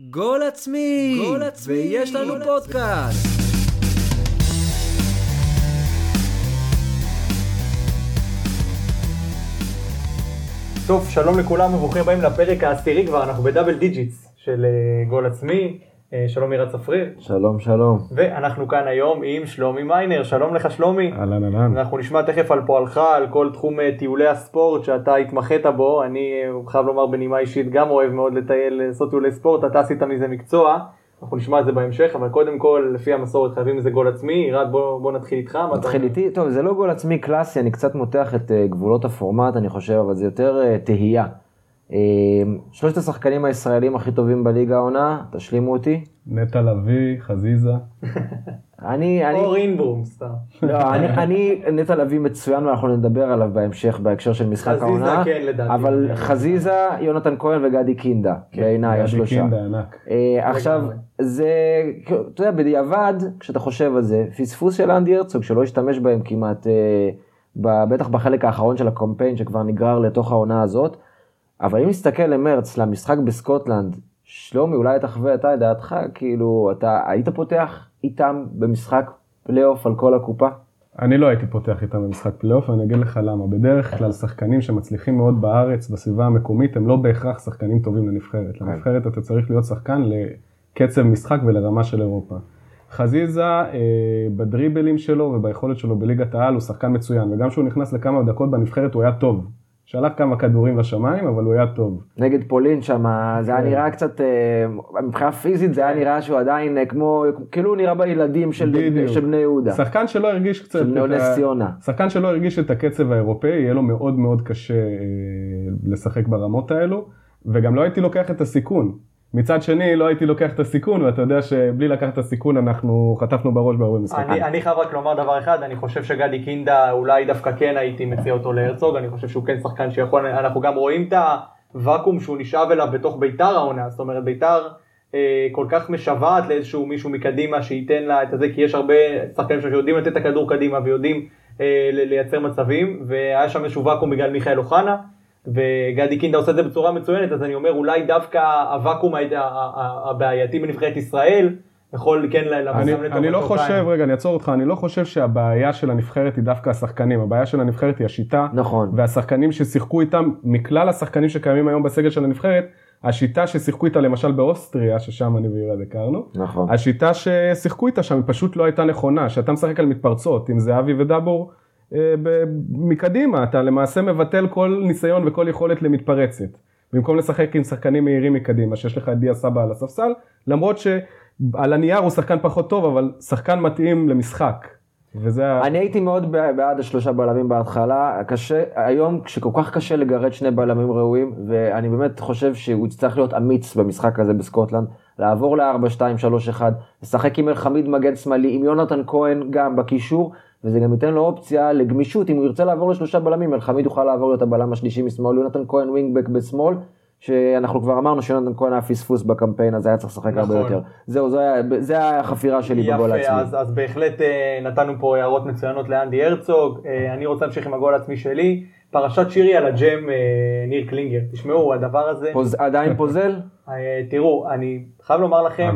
גול עצמי! גול עצמי! ויש לנו פודקאסט! טוב, שלום לכולם וברוכים הבאים לפרק העשירי כבר, אנחנו ב double digits של אה, גול עצמי. אה, שלום מירה צפריר. שלום שלום. ואנחנו כאן היום עם שלומי מיינר, שלום לך שלומי. אהלן אהלן. אנחנו נשמע תכף על פועלך, על כל תחום אה, טיולי הספורט שאתה התמחית בו, אני חייב לומר בנימה אישית גם אוהב מאוד לטייל, לעשות טיולי ספורט, אתה עשית מזה מקצוע, אנחנו נשמע את זה בהמשך, אבל קודם כל לפי המסורת חייבים איזה גול עצמי, ירד בוא, בוא נתחיל איתך. נתחיל? איתי, טוב זה לא גול עצמי קלאסי, אני קצת מותח את אה, גבולות הפורמט אני חושב, אבל זה יותר אה, תהייה. אה, שלושת השחקנים הישראלים הכי טובים בליגה העונה, תשלימו אותי. נטע לביא, חזיזה. אני, אני, או רינבום, סתם. לא, אני, אני, נטע לביא מצוין ואנחנו נדבר עליו בהמשך בהקשר של משחק חזיזה העונה, כן, לדעתי. אבל חזיזה, יונתן כהן וגדי קינדה, בעיניי גדי השלושה. קינדה ענק. אה, עכשיו. זה, אתה יודע, בדיעבד, כשאתה חושב על זה, פספוס של אנדי הרצוג, שלא השתמש בהם כמעט, אה, בטח בחלק האחרון של הקמפיין, שכבר נגרר לתוך העונה הזאת, אבל אם נסתכל למרץ, למשחק בסקוטלנד, שלומי, אולי תחווה אתה את דעתך, כאילו, אתה היית פותח איתם במשחק פלייאוף על כל הקופה? אני לא הייתי פותח איתם במשחק פלייאוף, ואני אגיד לך למה. בדרך כלל שחקנים שמצליחים מאוד בארץ, בסביבה המקומית, הם לא בהכרח שחקנים טובים לנבחרת. לנבחרת אתה צריך להיות שחקן לקצב משחק ולרמה של אירופה. חזיזה אה, בדריבלים שלו וביכולת שלו בליגת העל הוא שחקן מצוין, וגם כשהוא נכנס לכמה דקות בנבחרת הוא היה טוב. שלח כמה כדורים לשמיים, אבל הוא היה טוב. נגד פולין שם, זה היה נראה קצת, אה, מבחינה פיזית זה היה נראה שהוא עדיין אה, כמו, כאילו הוא נראה בילדים של, בני יהודה, שחקן שלא הרגיש קצת... של את נאו ה- נס ציונה. שחקן שלא הרגיש את הקצב האירופאי, יהיה לו מאוד מאוד קשה אה, לשחק ברמות האלו, וגם לא הייתי לוקח את הסיכון. מצד שני, לא הייתי לוקח את הסיכון, ואתה יודע שבלי לקחת את הסיכון אנחנו חטפנו בראש בהרבה משחקים. אני, אני חייב רק לומר דבר אחד, אני חושב שגדי קינדה אולי דווקא כן הייתי מציע אותו להרצוג, אני חושב שהוא כן שחקן שיכול, אנחנו גם רואים את הוואקום שהוא נשאב אליו בתוך ביתר העונה, זאת אומרת ביתר אה, כל כך משוועת לאיזשהו מישהו מקדימה שייתן לה את הזה, כי יש הרבה שחקנים שיודעים לתת את הכדור קדימה ויודעים אה, לייצר מצבים, והיה שם איזשהו ואקום בגלל מיכאל אוחנה. וגדי קינדה עושה את זה בצורה מצוינת, אז אני אומר אולי דווקא הוואקום הבעייתי בנבחרת ישראל יכול כן לבוא אני, גם לטובתו אני לא. חושב, רגע, אני אעצור אותך, אני לא חושב שהבעיה של הנבחרת היא דווקא השחקנים, הבעיה של הנבחרת היא השיטה, נכון. והשחקנים ששיחקו איתם, מכלל השחקנים שקיימים היום בסגל של הנבחרת, השיטה ששיחקו איתה למשל באוסטריה, ששם אני וירד הכרנו, נכון. השיטה ששיחקו איתה שם היא פשוט לא הייתה נכונה, שאתה משחק על מתפרצות, עם זהבי ודבור אה, ב- מקדימה, אתה למעשה מבטל כל ניסיון וכל יכולת למתפרצת. במקום לשחק עם שחקנים מהירים מקדימה, שיש לך את דיה סבא על הספסל, למרות שעל הנייר הוא שחקן פחות טוב, אבל שחקן מתאים למשחק. וזה. אני הייתי מאוד בעד השלושה בלמים בהתחלה, קשה, היום כשכל כך קשה לגרד שני בלמים ראויים, ואני באמת חושב שהוא יצטרך להיות אמיץ במשחק הזה בסקוטלנד, לעבור ל-4, 2, 3, 1, לשחק עם אלחמיד מגן שמאלי, עם יונתן כהן גם בקישור, וזה גם ייתן לו אופציה לגמישות, אם הוא ירצה לעבור לשלושה בלמים, אלחמיד יוכל לעבור להיות הבלם השלישי משמאל, יונתן כהן ווינגבק בשמאל. שאנחנו כבר אמרנו שיונתן כהן היה פספוס בקמפיין אז היה צריך לשחק הרבה נכון. יותר. זהו, זה זה החפירה שלי בגול יפה, העצמי. אז, אז בהחלט אה, נתנו פה הערות מצוינות לאנדי הרצוג, אה, אני רוצה להמשיך עם הגול העצמי שלי, פרשת שירי על הג'ם אה, ניר קלינגר, תשמעו הדבר הזה, פוז- עדיין פוזל? אה, תראו, אני חייב לומר לכם.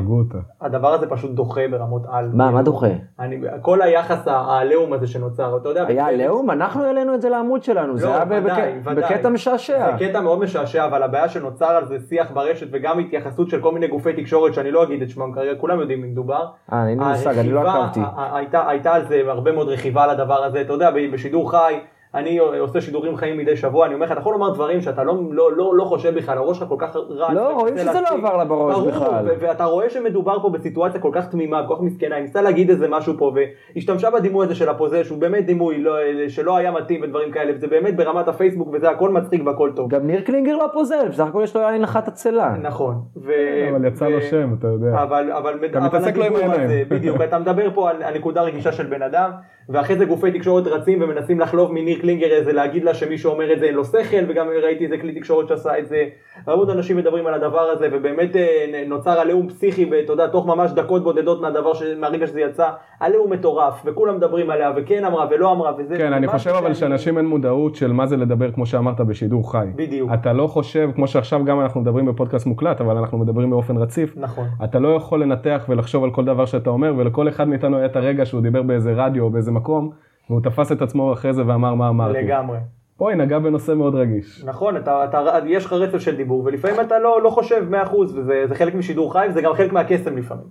הדבר הזה פשוט דוחה ברמות על. מה, מה דוחה? אני, כל היחס העליהום הזה שנוצר, אתה יודע, היה עליהום? אנחנו העלינו את זה לעמוד שלנו, זה לא, היה בק- ודאי, ודאי. בקטע משעשע. זה קטע מאוד משעשע, אבל הבעיה שנוצר על זה שיח ברשת וגם התייחסות של כל מיני גופי תקשורת שאני לא אגיד את שמם כרגע, כולם יודעים מי מדובר. אה, אין לי מושג, אני לא עקבתי. הייתה, הייתה על זה הרבה מאוד רכיבה על הדבר הזה, אתה יודע, בשידור חי, אני עושה שידורים חיים מדי שבוע, אני אומר לך, אתה יכול לומר דברים שאתה לא, לא, לא, לא חושב בכלל, הראש שלך כל כך רץ. לא, רואים שזה לא. עבר לה בראש ברור, בכלל. ו- ואתה רואה שמדובר פה בסיטואציה כל כך תמימה, כל כך מסכנה, היא ניסתה להגיד איזה משהו פה, והשתמשה בדימוי הזה של הפוזל, שהוא באמת דימוי לא, שלא היה מתאים ודברים כאלה, וזה באמת ברמת הפייסבוק, וזה הכל מצחיק והכל טוב. גם ניר קלינגר לא פוזל, בסך הכל יש לו עין אחת עצלה. נכון. ו- אבל יצא לו שם, אתה יודע. אבל, אבל, אתה אבל מתעסק לו עם הדיבור העיניים. הזה, בדיוק, אתה מדבר פה על, על נקודה רגישה של בן אדם, ואחרי זה גופי תקשורת רצים ומנסים לחלוב מניר קלינגר איזה להגיד לה שמי שאומר את זה אין לו שכל, וגם ראיתי איזה כלי תקשורת שעשה את זה. הרבה אנשים מדברים על הדבר הזה, ובאמת אה, נוצר עליהום פסיכי, ואתה יודע, תוך ממש דקות בודדות מהדבר, ש... מהרגע שזה יצא, עליהום מטורף, וכולם מדברים עליה, וכן אמרה ולא אמרה, וזה... כן, אני חושב אבל שאנשים אין מודעות של מה זה לדבר, כמו שאמרת, בשידור חי. בדיוק. אתה לא חושב, כמו שעכשיו גם אנחנו מדברים בפודקאסט מוקלט, אבל אנחנו מדברים באופן רציף. נכון. אתה לא יכול לנתח ולחשוב על כל דבר שאתה אומר, ולכל אחד מאיתנו היה את הרגע שהוא דיבר באיזה רדיו או באיזה מקום, והוא תפס את עצמו אחרי זה ואמר מה אמרתי. לגמרי. פה היא נגעה בנושא מאוד רגיש. נכון, אתה, אתה, יש לך רצף של דיבור, ולפעמים אתה לא, לא חושב 100% וזה חלק משידור חי, וזה גם חלק מהקסם לפעמים.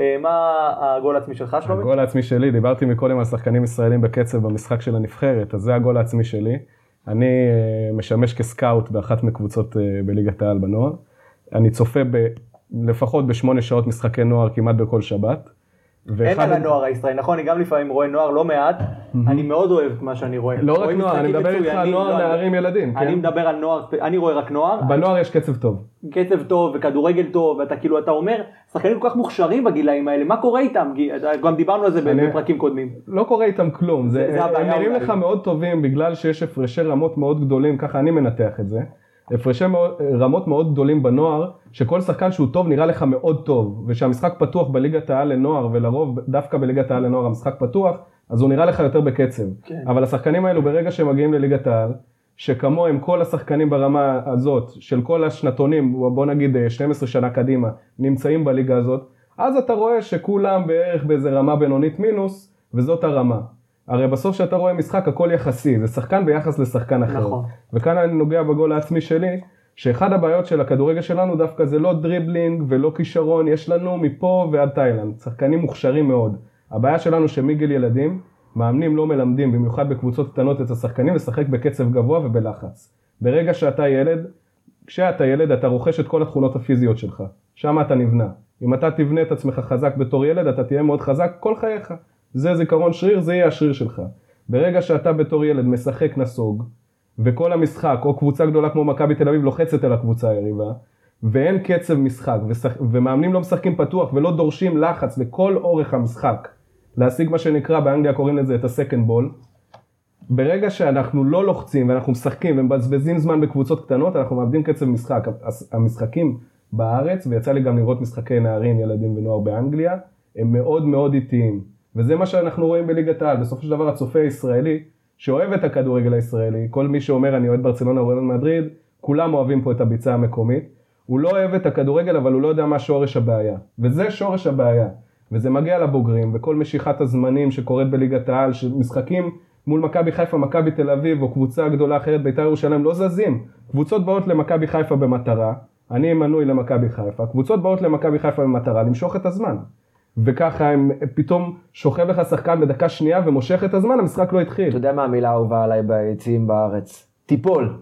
אה, מה הגול העצמי שלך, שלומי? הגול העצמי שלי, דיברתי מקודם על שחקנים ישראלים בקצב במשחק של הנבחרת, אז זה הגול העצמי שלי. אני אה, משמש כסקאוט באחת מקבוצות אה, בליגת העל בנוער. אני צופה ב, לפחות בשמונה שעות משחקי נוער כמעט בכל שבת. אין על הנוער הישראלי, נכון? אני גם לפעמים רואה נוער לא מעט, אני מאוד אוהב את מה שאני רואה. לא רק נוער, אני מדבר איתך על נוער, לא, נערים, ילדים. אני כן? מדבר על נוער, אני רואה רק נוער. בנוער יש קצב טוב. קצב טוב וכדורגל טוב, ואתה כאילו, אתה אומר, שחקנים כל כך מוכשרים בגילאים האלה, מה קורה איתם? גם דיברנו על זה בפרקים קודמים. לא קורה איתם כלום, הם נראים לך מאוד טובים בגלל שיש הפרשי רמות מאוד גדולים, ככה אני מנתח את זה. הפרשי רמות מאוד גדולים בנוער, שכל שחקן שהוא טוב נראה לך מאוד טוב, ושהמשחק פתוח בליגת העל לנוער, ולרוב דווקא בליגת העל לנוער המשחק פתוח, אז הוא נראה לך יותר בקצב. כן. אבל השחקנים האלו ברגע שהם מגיעים לליגת העל, שכמוהם כל השחקנים ברמה הזאת, של כל השנתונים, בוא נגיד 12 שנה קדימה, נמצאים בליגה הזאת, אז אתה רואה שכולם בערך באיזה רמה בינונית מינוס, וזאת הרמה. הרי בסוף כשאתה רואה משחק הכל יחסי, זה שחקן ביחס לשחקן אחר. נכון. וכאן אני נוגע בגול העצמי שלי, שאחד הבעיות של הכדורגל שלנו דווקא זה לא דריבלינג ולא כישרון, יש לנו מפה ועד תאילנד, שחקנים מוכשרים מאוד. הבעיה שלנו שמגיל ילדים, מאמנים לא מלמדים, במיוחד בקבוצות קטנות את השחקנים, לשחק בקצב גבוה ובלחץ. ברגע שאתה ילד, כשאתה ילד אתה רוכש את כל התכונות הפיזיות שלך, שם אתה נבנה. אם אתה תבנה את עצמך חזק בתור ילד, אתה תהיה מאוד חזק כל חייך. זה זיכרון שריר, זה יהיה השריר שלך. ברגע שאתה בתור ילד משחק נסוג, וכל המשחק, או קבוצה גדולה כמו מכבי תל אביב לוחצת על הקבוצה היריבה, ואין קצב משחק, ושח... ומאמנים לא משחקים פתוח ולא דורשים לחץ לכל אורך המשחק, להשיג מה שנקרא, באנגליה קוראים לזה את הסקנד בול, ברגע שאנחנו לא לוחצים ואנחנו משחקים ומבזבזים זמן בקבוצות קטנות, אנחנו מאבדים קצב משחק. המשחקים בארץ, ויצא לי גם לראות משחקי נערים, ילדים ונוער באנגליה, הם מאוד מאוד איטיים. וזה מה שאנחנו רואים בליגת העל, בסופו של דבר הצופה הישראלי, שאוהב את הכדורגל הישראלי, כל מי שאומר אני אוהד ברצלונה או מדריד, כולם אוהבים פה את הביצה המקומית. הוא לא אוהב את הכדורגל אבל הוא לא יודע מה שורש הבעיה, וזה שורש הבעיה. וזה מגיע לבוגרים, וכל משיכת הזמנים שקורית בליגת העל, שמשחקים מול מכבי חיפה, מכבי תל אביב, או קבוצה גדולה אחרת, בית"ר ירושלים, לא זזים. קבוצות באות למכבי חיפה במטרה, אני מנוי למכבי חיפה, קבוצות באות למכבי חיפה במטרה למשוך את הזמן. וככה הם פתאום שוכב לך שחקן בדקה שנייה ומושך את הזמן, המשחק לא התחיל. אתה יודע מה המילה האהובה עליי ביציעים בארץ? טיפול.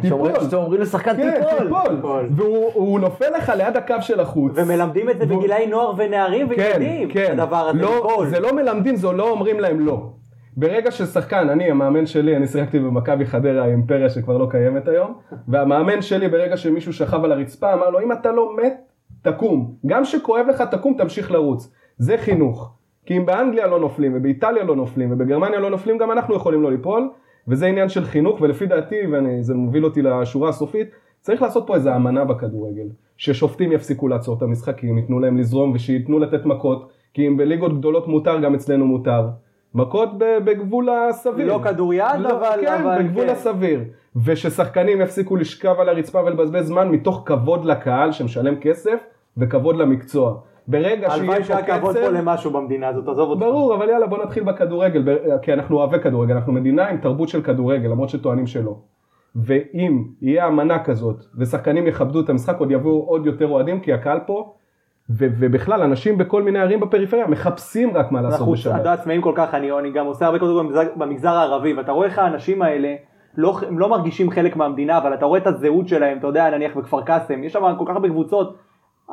טיפול. שאומרים לשחקן כן, טיפול. טיפול. והוא נופל לך ליד הקו של החוץ. ומלמדים את זה בגילאי נוער ונערים וילדים. כן, כן. הדבר הזה, לא, זה לא מלמדים, זה לא אומרים להם לא. ברגע ששחקן, אני, המאמן שלי, אני שיחקתי במכבי חדרה, האימפריה שכבר לא קיימת היום, והמאמן שלי, ברגע שמישהו שכב על הרצפה, אמר לו, אם אתה לא מת, תקום. גם שכואב לך, תקום, תמשיך לרוץ. זה חינוך. כי אם באנגליה לא נופלים, ובאיטליה לא נופלים, ובגרמניה לא נופלים, גם אנחנו יכולים לא ליפול, וזה עניין של חינוך, ולפי דעתי, וזה מוביל אותי לשורה הסופית, צריך לעשות פה איזו אמנה בכדורגל, ששופטים יפסיקו לעצור את המשחקים, ייתנו להם לזרום ושייתנו לתת מכות, כי אם בליגות גדולות מותר, גם אצלנו מותר. מכות בגבול הסביר. לא כדוריד, לא, אבל... כן, אבל בגבול כן. הסביר. וששחקנים יפסיקו לשכב על הרצפה ולבזבז זמן מתוך כבוד לקהל שמשלם כסף וכבוד למקצוע. ברגע שיהיה פה קצב... הלוואי שהיה כבוד פה למשהו במדינה הזאת, עזוב אותך. ברור, אבל יאללה בוא נתחיל בכדורגל, כי אנחנו אוהבי כדורגל, אנחנו מדינה עם תרבות של כדורגל, למרות שטוענים שלא. ואם יהיה אמנה כזאת, ושחקנים יכבדו את המשחק, עוד יבואו עוד יותר אוהדים, כי הקהל פה, ו- ובכלל אנשים בכל מיני ערים בפריפריה מחפשים רק מה לעשות בשבת. אנחנו עצמאים כל כך, אני, אני גם עושה הרבה כדורגל במגזר, במגזר הערבי, ואתה רואה איך האנשים האלה, לא, הם לא מרגישים חלק מהמדינה, אבל אתה רואה את הזהות שלהם, אתה יודע, נניח בכפר קאסם, יש שם כל כך הרבה קבוצות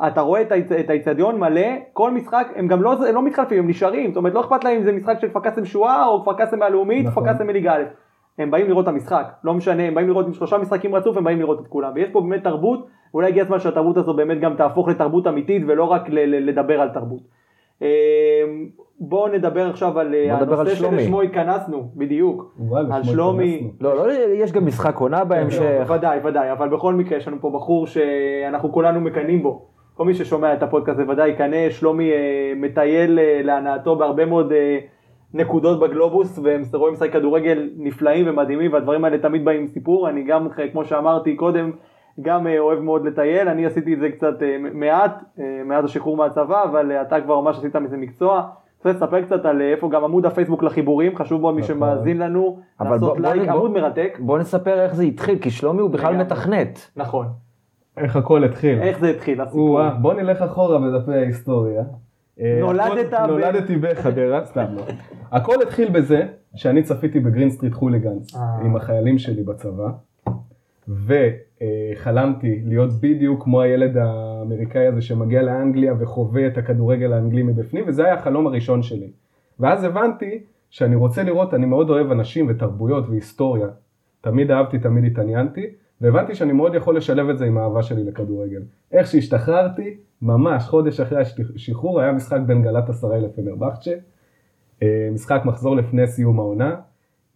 אתה רואה את האיצטדיון מלא, כל משחק, הם גם לא, הם לא מתחלפים, הם נשארים, זאת אומרת לא אכפת להם אם זה משחק של כפר קאסם שואה או כפר קאסם מהלאומית, נכון. כפר קאסם מליגה א', הם באים לראות את המשחק, לא משנה, הם באים לראות עם שלושה משחקים רצוף, הם באים לראות את כולם, ויש פה באמת תרבות, אולי הגיע הזמן שהתרבות הזו באמת גם תהפוך לתרבות אמיתית ולא רק לדבר על תרבות. בואו נדבר עכשיו על הנושא שלשמו התכנסנו, בדיוק. על שלומי. לא, לא, יש גם משחק עונה בהמשך. ודאי, ודאי, אבל בכל מקרה יש לנו פה בחור שאנחנו כולנו מקנאים בו. כל מי ששומע את הפודקאסט הזה ודאי ייכנס, שלומי מטייל להנאתו בהרבה מאוד נקודות בגלובוס, והם רואים משחק כדורגל נפלאים ומדהימים, והדברים האלה תמיד באים עם סיפור. אני גם, כמו שאמרתי קודם, גם אוהב מאוד לטייל, אני עשיתי את זה קצת מעט, מאז השחרור מהצבא, אבל אתה כבר ממש עשית מזה מקצוע. רוצה לספר קצת על איפה גם עמוד הפייסבוק לחיבורים, חשוב מאוד מי שמאזין לנו, לעשות לייק, עמוד מרתק. בוא נספר איך זה התחיל, כי שלומי הוא בכלל מתכנת. נכון. איך הכל התחיל. איך זה התחיל, הסיפור. בוא נלך אחורה בדפי ההיסטוריה. נולדת ב... נולדתי בחדרה, סתם לא. הכל התחיל בזה שאני צפיתי בגרין סטריט חוליגנס עם החיילים שלי בצבא, וחלמתי להיות בדיוק כמו הילד האמריקאי הזה שמגיע לאנגליה וחווה את הכדורגל האנגלי מבפנים, וזה היה החלום הראשון שלי. ואז הבנתי שאני רוצה לראות, אני מאוד אוהב אנשים ותרבויות והיסטוריה. תמיד אהבתי, תמיד התעניינתי, והבנתי שאני מאוד יכול לשלב את זה עם האהבה שלי לכדורגל. איך שהשתחררתי, ממש חודש אחרי השחרור היה משחק בין גלת עשרה לפנרבכצ'ה, משחק מחזור לפני סיום העונה,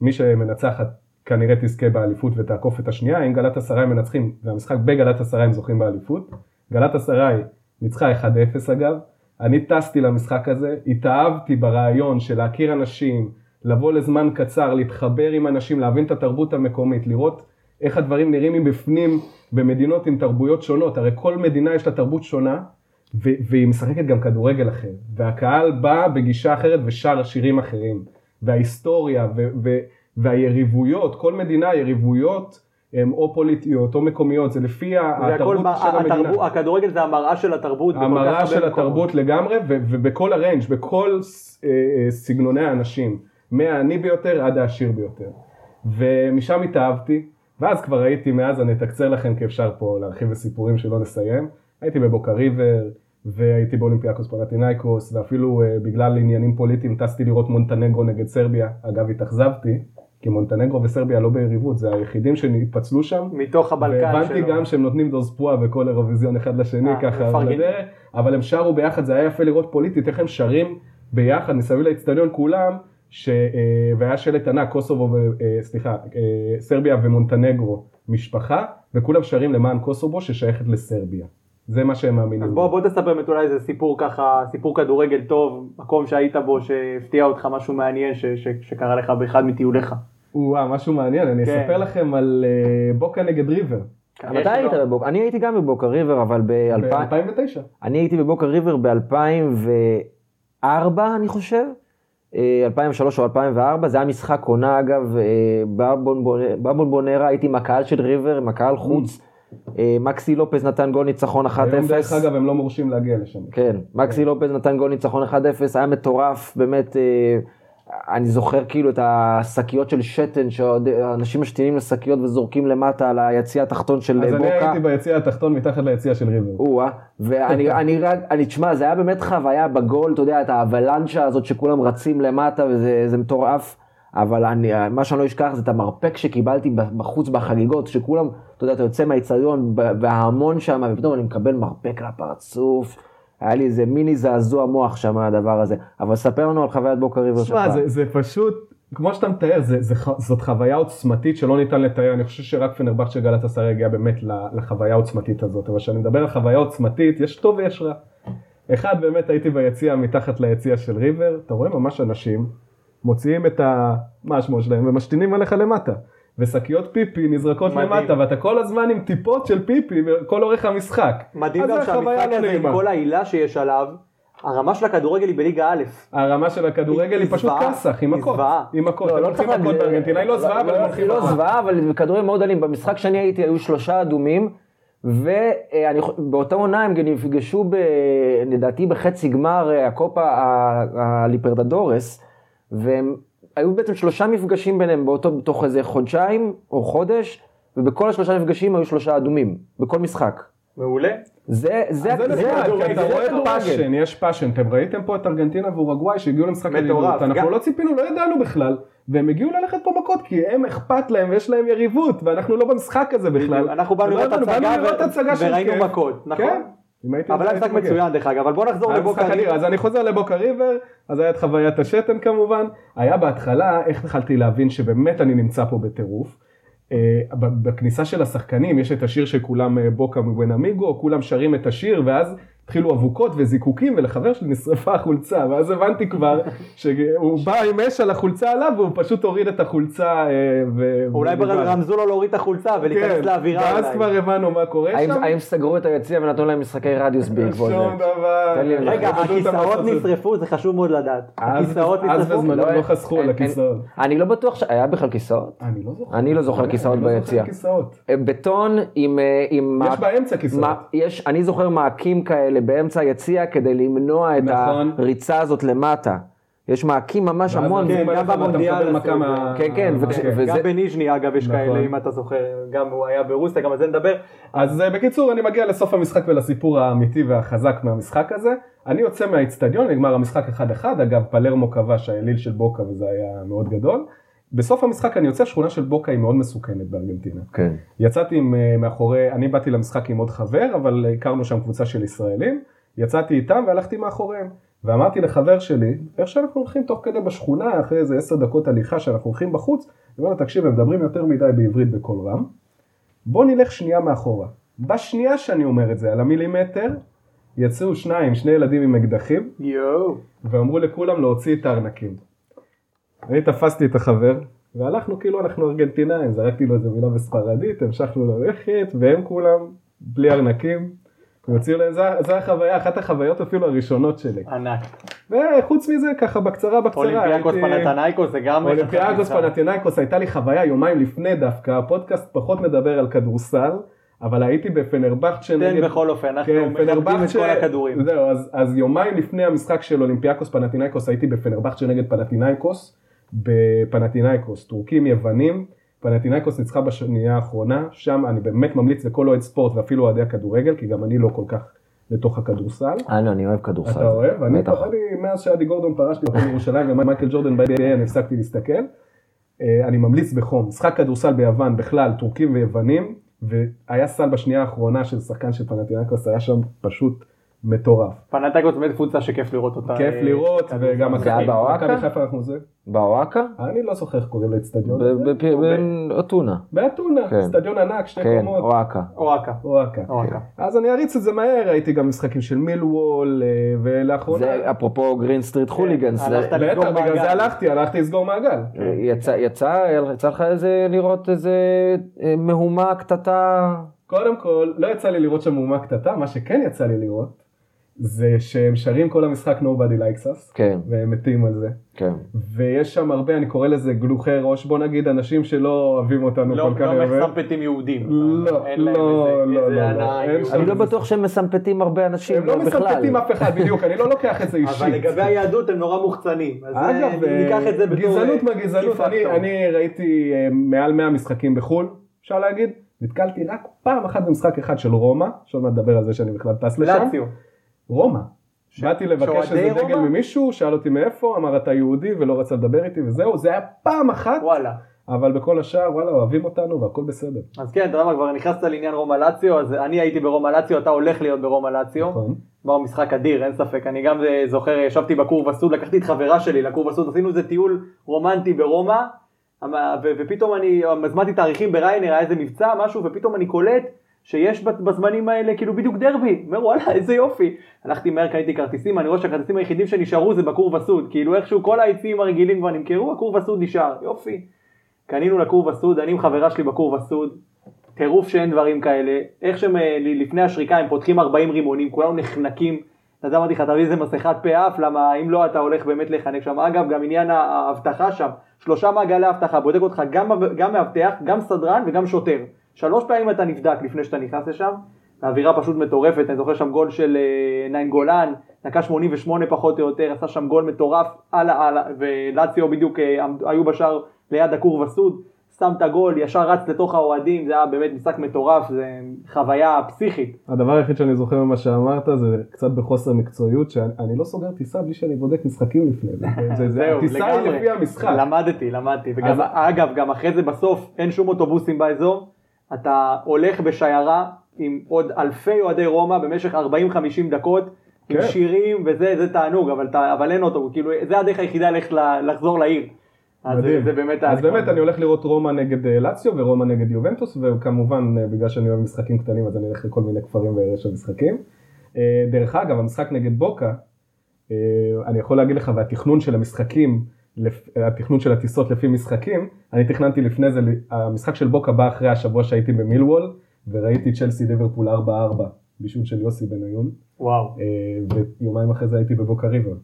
מי שמנצחת כנראה תזכה באליפות ותעקוף את השנייה, אם גלת עשרה מנצחים, והמשחק בגלת עשרה הם זוכים באליפות, גלת עשרה ניצחה 1-0 אגב, אני טסתי למשחק הזה, התאהבתי ברעיון של להכיר אנשים, לבוא לזמן קצר, להתחבר עם אנשים, להבין את התרבות המקומית, לראות איך הדברים נראים מבפנים במדינות עם תרבויות שונות, הרי כל מדינה יש לה תרבות שונה, והיא משחקת גם כדורגל אחר, והקהל בא בגישה אחרת ושר שירים אחרים, וההיסטוריה והיריבויות, כל מדינה יריבויות הם או פוליטיות או מקומיות, זה לפי התרבות של המדינה. הכדורגל זה המראה של התרבות. המראה של התרבות לגמרי, ובכל הריינג', בכל סגנוני האנשים, מהעני ביותר עד העשיר ביותר. ומשם התאהבתי, ואז כבר הייתי מאז, אני אתקצר לכם כי אפשר פה להרחיב בסיפורים שלא נסיים. הייתי בבוקה ריבר, והייתי באולימפיאקוס פלטינאיקוס, ואפילו uh, בגלל עניינים פוליטיים טסתי לראות מונטנגרו נגד סרביה, אגב התאכזבתי, כי מונטנגרו וסרביה לא ביריבות, זה היחידים שהתפצלו שם. מתוך הבלקן שלו. והבנתי גם שהם נותנים דוזפואה בכל אירוויזיון אחד לשני 아, ככה, לדרך, אבל הם שרו ביחד, זה היה יפה לראות פוליטית, איך הם שרים ביחד מסביב לאצטדיון כולם, ש... והיה שלט ענק, קוסובו, סליחה, סרביה ומונטנגרו משפחה, וכולם שרים למען קוסובו ששייכת לסרביה. זה מה שהם מאמינים. אז בוא, בוא תספר באמת אולי איזה סיפור ככה, סיפור כדורגל טוב, מקום שהיית בו, שהפתיע אותך, משהו מעניין ש, ש, שקרה לך באחד מטיוליך. וואו, משהו מעניין, אני כן. אספר לכם על uh, בוקה נגד ריבר. מתי היית בבוקה? אני הייתי גם בבוקה ריבר, אבל ב-2009. אני הייתי בבוקה ריבר ב-2004, אני חושב. 2003 או 2004, זה היה משחק עונה אגב, בבונבונרה, הייתי עם הקהל של ריבר, עם הקהל חוץ. אה, מקסי לופז נתן גול ניצחון 1-0. היום דרך אגב הם לא מורשים להגיע לשם. כן, מקסי לופז נתן גול ניצחון 1-0, היה מטורף, באמת, אה, אני זוכר כאילו את השקיות של שתן, שאנשים משתינים לשקיות וזורקים למטה על היציע התחתון של בוקה. אז אני הייתי ביציע התחתון מתחת ליציע של ריבר. או-אה, ואני אני רק, אני, תשמע, זה היה באמת חוויה בגול, אתה יודע, את האבלנצ'ה הזאת שכולם רצים למטה וזה מטורף. אבל אני, מה שאני לא אשכח זה את המרפק שקיבלתי בחוץ בחגיגות, שכולם, אתה יודע, אתה יוצא מהאיצטדיון וההמון שם, ופתאום אני מקבל מרפק לפרצוף. היה לי איזה מיני זעזוע מוח שם הדבר הזה. אבל ספר לנו על חוויית בוקר ריבר שלך. שמע, זה, זה פשוט, כמו שאתה מתאר, זה, זה, זאת חוויה עוצמתית שלא ניתן לתאר. אני חושב שרק פנרבכט של גלת הגיע באמת לחוויה העוצמתית הזאת. אבל כשאני מדבר על חוויה עוצמתית, יש טוב ויש רע. אחד, באמת הייתי ביציע מתחת ליציע של ריבר, אתה רואה ממש אנשים מוציאים את ה... מה השמו שלהם ומשתינים עליך למטה. ושקיות פיפי נזרקות מדהים. למטה ואתה כל הזמן עם טיפות של פיפי כל אורך המשחק. מדהים גם שהמשחק לא הזה עם כל העילה שיש עליו, הרמה של הכדורגל היא בליגה א'. הרמה של הכדורגל היא פשוט כסח, עם מכות. עם מכות, לא, לא צריך מכות בארגנטינה, היא לא זוועה, אבל הם הולכים... לא זוועה, אבל בכדורגל מאוד אלים. במשחק שאני הייתי היו שלושה אדומים, ובאותה עונה הם גם נפגשו, לדעתי בחצי גמר הקופה הליפרדדורס. והם היו בעצם שלושה מפגשים ביניהם באותו, בתוך איזה חודשיים או חודש, ובכל השלושה מפגשים היו שלושה אדומים, בכל משחק. מעולה. זה, זה, זה, זה, אתה רואה passion, יש passion, אתם ראיתם פה את ארגנטינה ואורוגוואי שהגיעו למשחק יריבות, אנחנו לא ציפינו, לא ידענו בכלל, והם הגיעו ללכת פה מכות כי הם אכפת להם ויש להם יריבות, ואנחנו לא במשחק הזה בכלל. אנחנו באנו לראות הצגה וראינו מכות, נכון? אבל היה משחק. מצוין דרך אגב, אבל בוא נחזור לבוקה ריבר, אז אני חוזר לבוקה ריבר, אז היה את חוויית השתן כמובן, היה בהתחלה, איך התחלתי להבין שבאמת אני נמצא פה בטירוף. אה, בכניסה של השחקנים יש את השיר של כולם אה, בוקה מבן אמיגו, כולם שרים את השיר ואז התחילו אבוקות וזיקוקים ולחבר שלי נשרפה החולצה ואז הבנתי כבר שהוא בא עם אש על החולצה עליו והוא פשוט הוריד את החולצה. אה, ו- אולי. רמזו לו להוריד את החולצה ולהיכנס כן, לאווירה. ואז. כבר הבנו מה קורה האם- שם. האם סגרו את היציע ונתנו להם משחקי רדיוס בעקבות זה? שום דבר. רגע, הכיסאות. נשרפו, זה חשוב מאוד לדעת. אז- הכיסאות אז נשרפו? בזמנו לא, לא חסכו על הכיסאות. אני לא בטוח שהיה בכלל כיסאות. אני לא זוכר. אני לא זוכר כיסאות לא ביציע. אה, בטון עם... אה, יש באמצע כיסאות. אני זוכר מעקים כאלה באמצע היציע כדי למנוע את נכון. הריצה הזאת למטה. יש מעקים ממש ואז המון. כן, גם במונדיאל מקבל עשו מכה את מה- כן, כן, כן. וזה- גם בניז'ני אגב יש נכון. כאלה, אם אתה זוכר, גם הוא היה ברוסיה, גם על זה נדבר. אז אה, בקיצור אני מגיע לסוף המשחק ולסיפור האמיתי והחזק מהמשחק הזה. אני יוצא מהאיצטדיון, נגמר המשחק 1-1, אגב פלרמו כבש האליל של בוקה וזה היה מאוד גדול. בסוף המשחק אני יוצא, שכונה של בוקה היא מאוד מסוכנת בארגנטינה. כן. יצאתי עם, אה, מאחורי, אני באתי למשחק עם עוד חבר, אבל הכרנו שם קבוצה של ישראלים, יצאתי איתם והלכתי מאחוריהם. ואמרתי לחבר שלי, איך שאנחנו הולכים תוך כדי בשכונה, אחרי איזה עשר דקות הליכה שאנחנו הולכים בחוץ, אני אומר לו, תקשיב, הם מדברים יותר מדי בעברית בקול רם, בוא נלך שנייה מאחורה. בשנייה שאני אומר את זה, על המילימטר, יצאו שניים, שני ילדים עם אקדחים, יואו. ואמרו לכולם להוציא את הארנקים. אני תפסתי את החבר, והלכנו כאילו אנחנו ארגנטינאים, זרקתי לו איזה מילה בספרדית, המשכנו ללכת, והם כולם בלי ארנקים. והוציאו להם, זה, זה החוויה, אחת החוויות אפילו הראשונות שלי. ענק. וחוץ מזה, ככה בקצרה בקצרה, אולימפיאקוס הייתי- פנאתינאייקוס זה גם... אולימפיאקוס פנאתינייקוס הייתה לי חוויה יומיים לפני דווקא, הפודקאסט פחות מדבר על כדורסל, אבל הייתי בפנרבכצ'ה תן נגד... בכל אופן, אנחנו כן, מכבדים את כל הכדורים. זהו, אז, אז יומיים לפני המשחק של אולימפיאקוס פנאתינאיקוס הייתי בפנרבכצ'ה נגד פנאתינאיקוס, בפנטינאיקוס, טורקים יוונים, פנטינאיקוס ניצחה בשנייה האחרונה, שם אני באמת ממליץ לכל אוהד ספורט ואפילו אוהדי הכדורגל, כי גם אני לא כל כך לתוך הכדורסל. אה, לא, אני אוהב כדורסל. אתה אוהב? אני. אני מאז שעדי גורדון פרש לי בירושלים ומייקל ג'ורדן ב-NBA אני הפסקתי להסתכל. אה, אני ממליץ בחום, משחק כדורסל ביוון בכלל, טורקים ויוונים, והיה סל בשנייה האחרונה של שחקן של פנטינאיקוס, היה שם פשוט מטורף. פנתנייקוס באמת קבוצה שכיף לראות אותה. כיף אה, לראות. וגם באוהקה? מכבי חיפה אנחנו זה. באוואקה? אני לא זוכר איך קוראים לאצטדיון הזה. באתונה. באתונה, כן. אצטדיון ענק, שתי כן, קומות. אוהקה. אוהקה. אוהקה. אז אני אריץ את זה מהר, ראיתי גם משחקים של מילוול, אה, ולאחרונה... זה אפרופו Green Street Hooligans. זה- הלכת לסגור בגלל. זה הלכתי, הלכתי לסגור מעגל. יצא, יצא, יצא לך איזה לראות איזה אה, מהומה, קטטה? קודם כל, לא יצא לי לראות שם מהומה קטטה, מה שכן יצא לי לראות, זה שהם שרים כל המשחק nobody likes us, כן, והם מתים על זה. כן. ויש שם הרבה, אני קורא לזה גלוחי ראש, בוא נגיד אנשים שלא אוהבים אותנו לא כל כך לא הרבה. מסמפטים יהודים. לא, אין להם לא, איזה- לא, איזה לא, לא, אין יהודית. שם- אני לא בטוח שהם מסמפטים הרבה אנשים הם לא בכלל. מסמפטים אף אחד, בדיוק, אני לא לוקח את זה אישית. אבל לגבי היהדות הם נורא מוחצנים. אז אה, אגב, ניקח את זה בתור... גזענות אה, מהגזענות, key אני. אני ראיתי אה, מעל 100 משחקים בחו"ל, אפשר להגיד, נתקלתי רק פעם אחת במשחק אחד של רומא, שעוד מעט נדבר על זה שאני בכלל טס לשם, רומא. באתי לבקש איזה דגל רומא? ממישהו, שאל אותי מאיפה, אמר אתה יהודי ולא רצה לדבר איתי וזהו, זה היה פעם אחת, וואלה. אבל בכל השאר וואלה אוהבים אותנו והכל בסדר. אז כן, אתה יודע מה, כבר נכנסת לעניין רומא לאציו, אז אני הייתי ברומא לאציו, אתה הולך להיות ברומא לאציו. נכון. כבר משחק אדיר, אין ספק. אני גם אה, זוכר, ישבתי בכור וסוד, לקחתי את חברה שלי לכור וסוד, עשינו איזה טיול רומנטי ברומא, אמ- ופתאום אני הזמנתי תאריכים בריינר, היה איזה מבצע, משהו, ופתאום אני קולט שיש בזמנים האלה כאילו בדיוק דרבי. אומר וואלה, איזה יופי. הלכתי מהר, קניתי כרטיסים, אני רואה שהכרטיסים היחידים שנשארו זה בכור וסוד. כאילו איכשהו כל העצים הרגילים כבר נמכרו, הכור וסוד נשאר. יופי. קנינו לכור וסוד, אני עם חברה שלי בכור וסוד, טירוף שאין דברים כאלה, איך שהם אה, לפני השריקה הם פותחים 40 רימונים, כולנו נחנקים, יודע, אמרתי לך תביא איזה מסכת פה אף, למה אם לא אתה הולך באמת להיחנק שם, אגב גם עניין האבטחה שם, שלושה מעגלי אבטחה, בודק אותך גם מאבטח, גם סדרן וגם שוטר, שלוש פעמים אתה נבדק לפני שאתה נכנס לשם, האווירה פשוט מטורפת, אני זוכר שם גול של אה, ניין גולן, דקה 88 פחות או יותר, עשה שם גול מטורף, הלאה הלאה, ולציו בדיוק אה, היו בשער ליד הכור וסוד, שם את הגול, ישר רץ לתוך האוהדים, זה היה באמת משחק מטורף, זה חוויה פסיכית. הדבר היחיד שאני זוכר ממה שאמרת זה קצת בחוסר מקצועיות, שאני אני לא סוגר טיסה בלי שאני בודק משחקים לפני זה, זה, הטיסה היא. לפי המשחק. למדתי, למדתי. וגם, אז- אגב, גם אחרי זה בסוף אין שום אוטובוסים באזור, אתה הולך בשיירה עם עוד אלפי אוהדי רומא במשך 40-50 דקות, עם כן. שירים וזה, זה תענוג, אבל, ת- אבל אין אותו, כאילו, זה הדרך היחידה ללכת לחזור לעיר. אז מדהים. זה באמת... אז באמת אני הולך לראות רומא נגד אה, לאציו ורומא נגד יובנטוס וכמובן אה, בגלל שאני אוהב משחקים קטנים אז אני אלך לכל מיני כפרים ואראה שם משחקים. אה, דרך אגב המשחק נגד בוקה אני יכול להגיד לך והתכנון של המשחקים לפ- התכנון של הטיסות לפי משחקים אני תכננתי לפני זה המשחק של בוקה בא אחרי השבוע שהייתי במילוול וראיתי צ'לסי ליברפול 4-4 בישול של יוסי בניון וואו. אה, ויומיים אחרי זה הייתי בבוקה ריבר.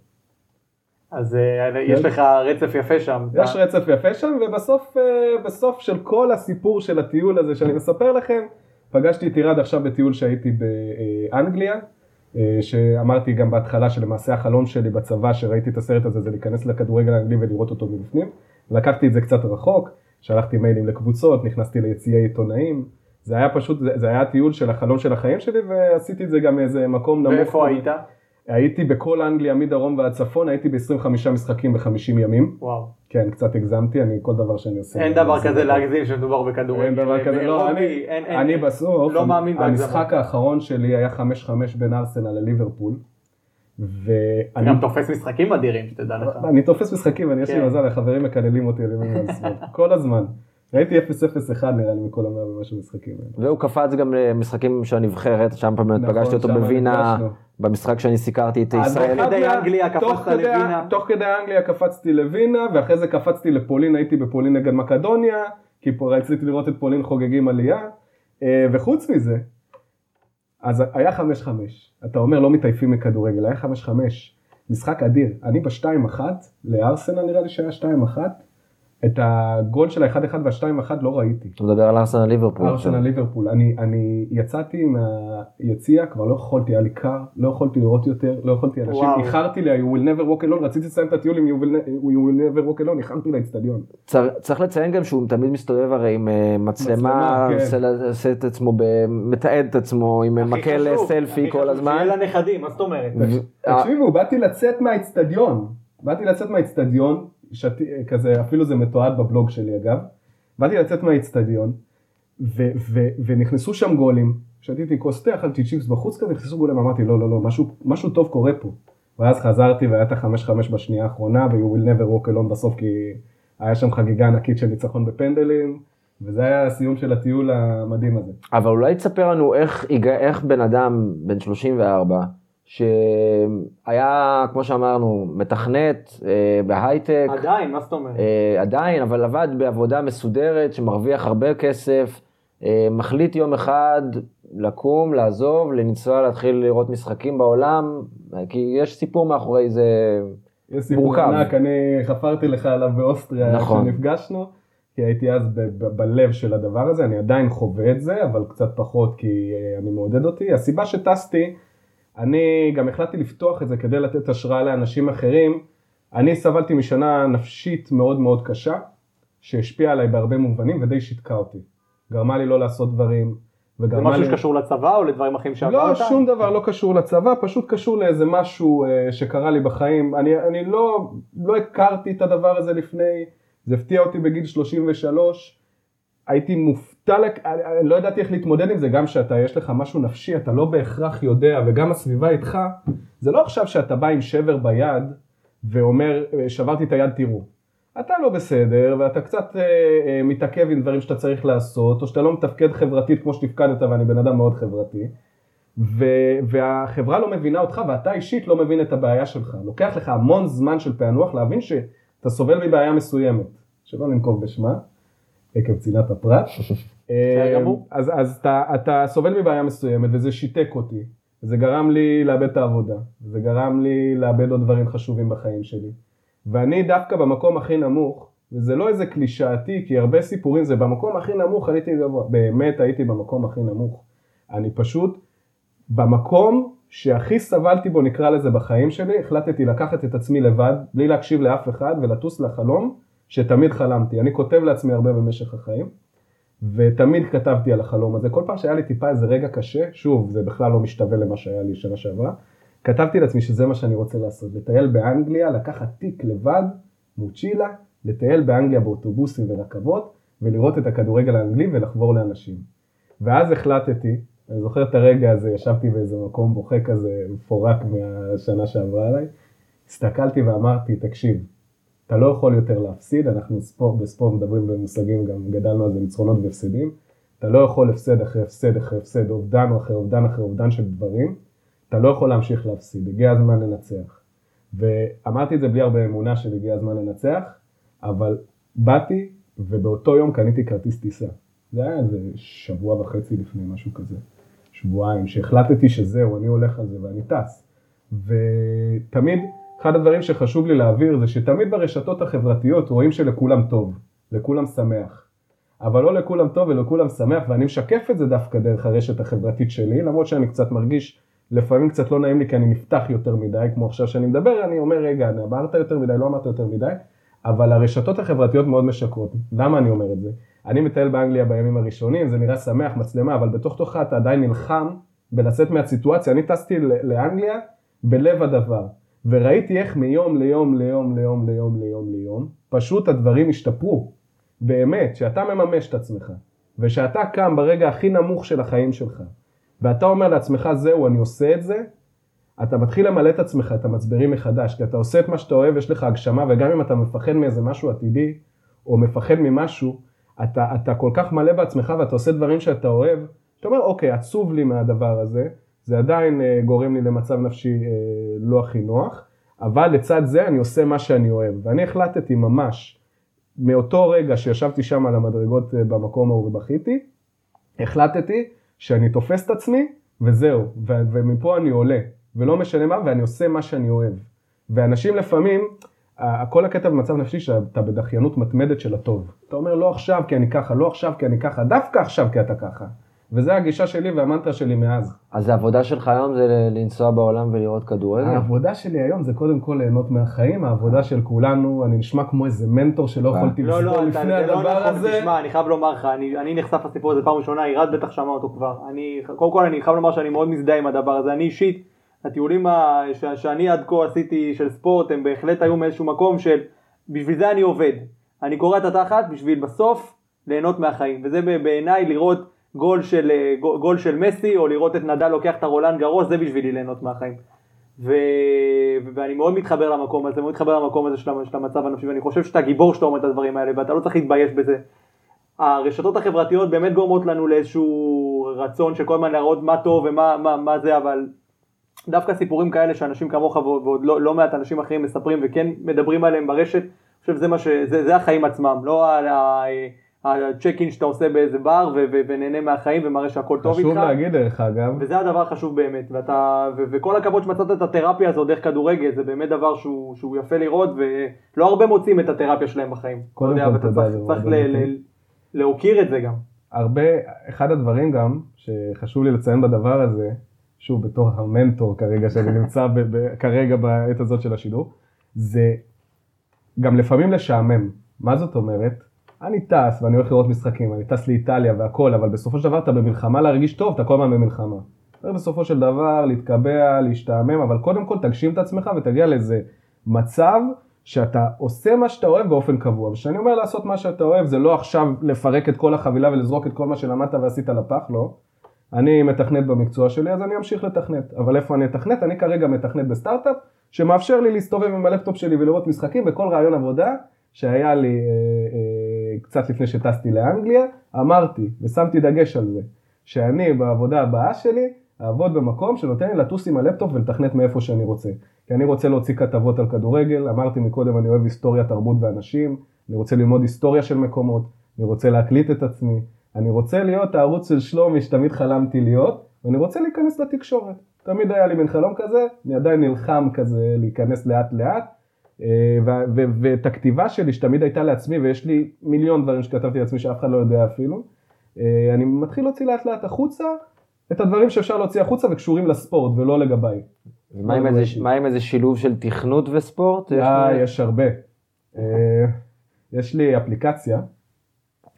אז אה, יש כן. לך רצף יפה שם. יש רצף יפה שם, ובסוף אה, בסוף של כל הסיפור של הטיול הזה שאני מספר לכם, פגשתי את עירד עכשיו בטיול שהייתי באנגליה, שאמרתי גם בהתחלה שלמעשה החלום שלי בצבא, שראיתי את הסרט הזה, זה להיכנס לכדורגל האנגלי ולראות אותו מבפנים. לקחתי את זה קצת רחוק, שלחתי מיילים לקבוצות, נכנסתי ליציעי עיתונאים. זה היה פשוט, זה, היה הטיול של החלום של החיים שלי, ועשיתי את זה גם מאיזה מקום נמוך. ואיפה היית? הייתי בכל אנגליה מדרום ועד צפון, הייתי ב-25 משחקים ב-50 ימים. וואו. כן, קצת הגזמתי, אני כל דבר שאני עושה. אין דבר כזה. להגזים שמדובר בכדורגל. אין דבר כזה, לא, אני, אני בסוף, לא מאמין בהגזמה. המשחק האחרון שלי היה 5-5 בין ארסנל לליברפול, ואני גם תופס משחקים אדירים, שתדע לך. אני תופס משחקים, אני יש לי כן. מזל, החברים מקללים אותי על ימין ועל שמאל, כל הזמן. הייתי 0-0-1 נראה לי מכל המאה ומשהו משחקים האלה. והוא קפץ גם למשחקים של הנבחרת, שם באמת נכון, פגשתי אותו בווינה. במשחק שאני סיקרתי את ישראל. באחד כדי אנגליה קפצת תוך לווינה. תוך כדי אנגליה קפצתי לווינה, ואחרי זה קפצתי לפולין, הייתי בפולין נגד מקדוניה, כי פה רציתי לראות את פולין חוגגים עלייה, אה, וחוץ מזה, אז היה 5-5, אתה אומר לא מתעייפים מכדורגל, היה 5-5, משחק אדיר, אני ב-2-1, לארסנל נראה לי שהיה 2-1, את הגול של ה-1-1 וה-2-1 לא ראיתי. אתה מדבר על ארסנל ליברפול. ארסנל ליברפול, אני, אני יצאתי מהיציע, כבר לא יכולתי, היה לי קר, לא יכולתי לראות יותר, לא יכולתי, אנשים, וואו. איחרתי ל- You will never walk alone, רציתי לסיים את הטיול עם You will ne- You will never walk alone, איחרתי לאצטדיון. צר, צריך לציין גם שהוא תמיד מסתובב הרי עם אה, מצלמה, מצלמה, כן. עושה, את עצמו, ב- מתעד את עצמו עם מקל חשוב, סלפי כל חשוב, הזמן. שיהיה לנכדים, מה זאת אומרת? אה. תקשיבו, באתי לצאת מהאצטדיון, באתי לצאת מהאצטדיון, שתי, כזה, אפילו זה מתועד בבלוג שלי אגב, באתי לצאת ו- ונכנסו שם גולים, שתיתי כוס תה, אכלתי צ'יפס בחוץ כזה, נכנסו גולים, אמרתי לא, לא, לא, משהו, משהו טוב קורה פה. ואז חזרתי והיה את החמש חמש בשנייה האחרונה, ו-You will never walk alone בסוף, כי היה שם חגיגה ענקית של ניצחון בפנדלים, וזה היה הסיום של הטיול המדהים הזה. אבל אולי תספר לנו איך, איך בן אדם בן 34, שהיה, כמו שאמרנו, מתכנת אה, בהייטק, עדיין, מה זאת אומרת? אה, עדיין, אבל עבד בעבודה מסודרת, שמרוויח הרבה כסף, אה, מחליט יום אחד לקום, לעזוב, לנסוע להתחיל לראות משחקים בעולם, אה, כי יש סיפור מאחורי זה יש סיפור מורכב. ענק, אני חפרתי לך עליו באוסטריה, נכון. כשנפגשנו, כי הייתי אז ב- ב- בלב של הדבר הזה, אני עדיין חווה את זה, אבל קצת פחות כי אה, אני מעודד אותי. הסיבה שטסתי, אני גם החלטתי לפתוח את זה כדי לתת השראה לאנשים אחרים. אני סבלתי משנה נפשית מאוד מאוד קשה, שהשפיעה עליי בהרבה מובנים ודי שיתקה אותי. גרמה לי לא לעשות דברים, זה משהו לי... שקשור לצבא או לדברים אחרים שעברת? לא, שום דבר לא קשור לצבא, פשוט קשור לאיזה משהו אה, שקרה לי בחיים. אני, אני לא, לא הכרתי את הדבר הזה לפני, זה הפתיע אותי בגיל 33, הייתי מופתע, לק... אני, אני לא ידעתי איך להתמודד עם זה, גם שאתה, יש לך משהו נפשי, אתה לא בהכרח יודע, וגם הסביבה איתך, זה לא עכשיו שאתה בא עם שבר ביד ואומר, אה, שברתי את היד, תראו. אתה לא בסדר, ואתה קצת אה, אה, מתעכב עם דברים שאתה צריך לעשות, או שאתה לא מתפקד חברתית כמו שתפקדת, ואני בן אדם מאוד חברתי, ו, והחברה לא מבינה אותך, ואתה אישית לא מבין את הבעיה שלך. לוקח לך המון זמן של פענוח להבין שאתה סובל מבעיה מסוימת, שלא ננקוב בשמה, עקב צנעת הפרט. גמור. אז, אז אתה, אתה סובל מבעיה מסוימת, וזה שיתק אותי. זה גרם לי לאבד את העבודה, זה גרם לי לאבד עוד דברים חשובים בחיים שלי. ואני דווקא במקום הכי נמוך, וזה לא איזה קלישאתי, כי הרבה סיפורים זה במקום הכי נמוך הייתי גבוה, באמת הייתי במקום הכי נמוך. אני פשוט, במקום שהכי סבלתי בו נקרא לזה בחיים שלי, החלטתי לקחת את עצמי לבד, בלי להקשיב לאף אחד, ולטוס לחלום שתמיד חלמתי. אני כותב לעצמי הרבה במשך החיים, ותמיד כתבתי על החלום הזה. כל פעם שהיה לי טיפה איזה רגע קשה, שוב, זה בכלל לא משתווה למה שהיה לי שנה שעברה, כתבתי לעצמי שזה מה שאני רוצה לעשות, לטייל באנגליה, לקחת תיק לבד, מוצ'ילה, לטייל באנגליה באוטובוסים ורכבות, ולראות את הכדורגל האנגלי ולחבור לאנשים. ואז החלטתי, אני זוכר את הרגע הזה, ישבתי באיזה מקום בוכה כזה, מפורק מהשנה שעברה עליי. הסתכלתי ואמרתי, תקשיב, אתה לא יכול יותר להפסיד, אנחנו ספורט, בספורט מדברים במושגים, גם גדלנו על זה ניצחונות והפסדים. אתה לא יכול הפסד אחרי הפסד אחרי הפסד, אובדן אחרי אובדן אחרי אובדן של דברים. אתה לא יכול להמשיך להפסיד, הגיע הזמן לנצח. ואמרתי את זה בלי הרבה אמונה של הגיע הזמן לנצח, אבל באתי ובאותו יום קניתי כרטיס טיסה. זה היה איזה שבוע וחצי לפני, משהו כזה. שבועיים, שהחלטתי שזהו, אני הולך על זה ואני טס. ותמיד, אחד הדברים שחשוב לי להעביר זה שתמיד ברשתות החברתיות רואים שלכולם טוב, לכולם שמח. אבל לא לכולם טוב ולכולם שמח, ואני משקף את זה דווקא דרך הרשת החברתית שלי, למרות שאני קצת מרגיש, לפעמים קצת לא נעים לי כי אני נפתח יותר מדי, כמו עכשיו שאני מדבר, אני אומר, רגע, אמרת יותר מדי, לא אמרת יותר מדי, אבל הרשתות החברתיות מאוד משקרות. למה אני אומר את זה? אני מטייל באנגליה בימים הראשונים, זה נראה שמח, מצלמה, אבל בתוך תוכך אתה עדיין נלחם בלצאת מהסיטואציה. אני טסתי לאנגליה בלב הדבר, וראיתי איך מיום ליום ליום ליום ליום ליום ליום, פשוט הדברים השתפרו. באמת, שאתה מממש את עצמך, ושאתה קם ברגע הכי נמוך של החיים שלך, ואתה אומר לעצמך, זהו, אני עושה את זה, אתה מתחיל למלא את עצמך, את המצברים מחדש, כי אתה עושה את מה שאתה אוהב, יש לך הגשמה, וגם אם אתה מפחד מאיזה משהו עתידי, או מפחד ממשהו, אתה, אתה כל כך מלא בעצמך ואתה עושה דברים שאתה אוהב, אתה אומר, אוקיי, עצוב לי מהדבר הזה, זה עדיין אה, גורם לי למצב נפשי אה, לא הכי נוח, אבל לצד זה אני עושה מה שאני אוהב. ואני החלטתי ממש, מאותו רגע שישבתי שם על המדרגות אה, במקום ההוא ובכיתי, החלטתי שאני תופס את עצמי וזהו, ו- ומפה אני עולה, ולא משנה מה, ואני עושה מה שאני אוהב. ואנשים לפעמים, כל הקטע במצב נפשי שאתה בדחיינות מתמדת של הטוב. אתה אומר לא עכשיו כי אני ככה, לא עכשיו כי אני ככה, דווקא עכשיו כי אתה ככה. וזה הגישה שלי והמנטרה שלי מאז. אז העבודה שלך היום זה לנסוע בעולם ולראות כדורגל? העבודה שלי היום זה קודם כל ליהנות מהחיים, העבודה של כולנו, אני נשמע כמו איזה מנטור שלא יכולתי לא, לסבול לא, לפני לא הדבר נכון, הזה. תשמע, אני חייב לומר לך, אני, אני נחשף לסיפור הזה פעם ראשונה, עירד בטח שמע אותו כבר. אני, קודם כל אני חייב לומר שאני מאוד מזדהה עם הדבר הזה, אני אישית, הטיולים ה, ש, שאני עד כה עשיתי של ספורט, הם בהחלט היו מאיזשהו מקום של, בשביל זה אני עובד. אני קורע את התחת בשביל בסוף ליהנות מהחיים, וזה בעיניי לראות גול של, אה, גול של מסי, או לראות את נדל לוקח את הרולנד גרוס, זה בשבילי ליהנות מהחיים. ו... ואני מאוד מתחבר למקום הזה, מאוד מתחבר למקום הזה של המצב הנפשי, ואני חושב שאתה גיבור שאתה אומר את הדברים האלה, ואתה לא צריך להתבייש בזה. הרשתות החברתיות באמת גורמות לנו לאיזשהו רצון של כל הזמן להראות מה טוב ומה מה, מה זה, אבל דווקא סיפורים כאלה שאנשים כמוך ועוד לא, לא מעט אנשים אחרים מספרים וכן מדברים עליהם ברשת, אני חושב שזה, ש... החיים עצמם, לא ה... הצ'ק אין שאתה עושה באיזה בר ו- ו- ונהנה מהחיים ומראה שהכל טוב איתך. חשוב להגיד דרך אגב. וזה הדבר החשוב באמת, ואתה, ו- וכל הכבוד שמצאת את התרפיה הזו דרך כדורגל, זה באמת דבר שהוא, שהוא יפה לראות, ולא הרבה מוצאים את התרפיה שלהם בחיים. קודם כל תודה. צריך, צריך ל- ל- להוקיר את זה גם. הרבה, אחד הדברים גם, שחשוב לי לציין בדבר הזה, שוב בתור המנטור כרגע שאני נמצא ב- ב- כרגע בעת הזאת של השידור, זה גם לפעמים לשעמם. מה זאת אומרת? אני טס ואני הולך לראות משחקים, אני טס לאיטליה והכל, אבל בסופו של דבר אתה במלחמה להרגיש טוב, אתה כל הזמן במלחמה. צריך בסופו של דבר להתקבע, להשתעמם, אבל קודם כל תגשים את עצמך ותגיע לאיזה מצב שאתה עושה מה שאתה אוהב באופן קבוע. וכשאני אומר לעשות מה שאתה אוהב, זה לא עכשיו לפרק את כל החבילה ולזרוק את כל מה שלמדת ועשית לפח, לא. אני מתכנת במקצוע שלי, אז אני אמשיך לתכנת. אבל איפה אני אתכנת? אני כרגע מתכנת בסטארט-אפ, שמאפשר לי להסתובב עם הלפטופ שלי ולראות משחקים בכל רעיון עבודה שהיה לי אה, קצת לפני שטסתי לאנגליה, אמרתי ושמתי דגש על זה, שאני בעבודה הבאה שלי אעבוד במקום שנותן לי לטוס עם הלפטופ ולתכנת מאיפה שאני רוצה. כי אני רוצה להוציא כתבות על כדורגל, אמרתי מקודם אני אוהב היסטוריה, תרבות ואנשים, אני רוצה ללמוד היסטוריה של מקומות, אני רוצה להקליט את עצמי, אני רוצה להיות הערוץ של שלומי שתמיד חלמתי להיות, ואני רוצה להיכנס לתקשורת. תמיד היה לי מין חלום כזה, אני עדיין נלחם כזה להיכנס לאט לאט, ואת הכתיבה שלי שתמיד הייתה לעצמי ויש לי מיליון דברים שכתבתי לעצמי שאף אחד לא יודע אפילו, אה, אני מתחיל להוציא לאט לאט החוצה את הדברים שאפשר להוציא החוצה וקשורים לספורט ולא לגביי. מה עם, איזה, מה עם איזה שילוב של תכנות וספורט? אה, יש הרבה. אה, יש לי אפליקציה,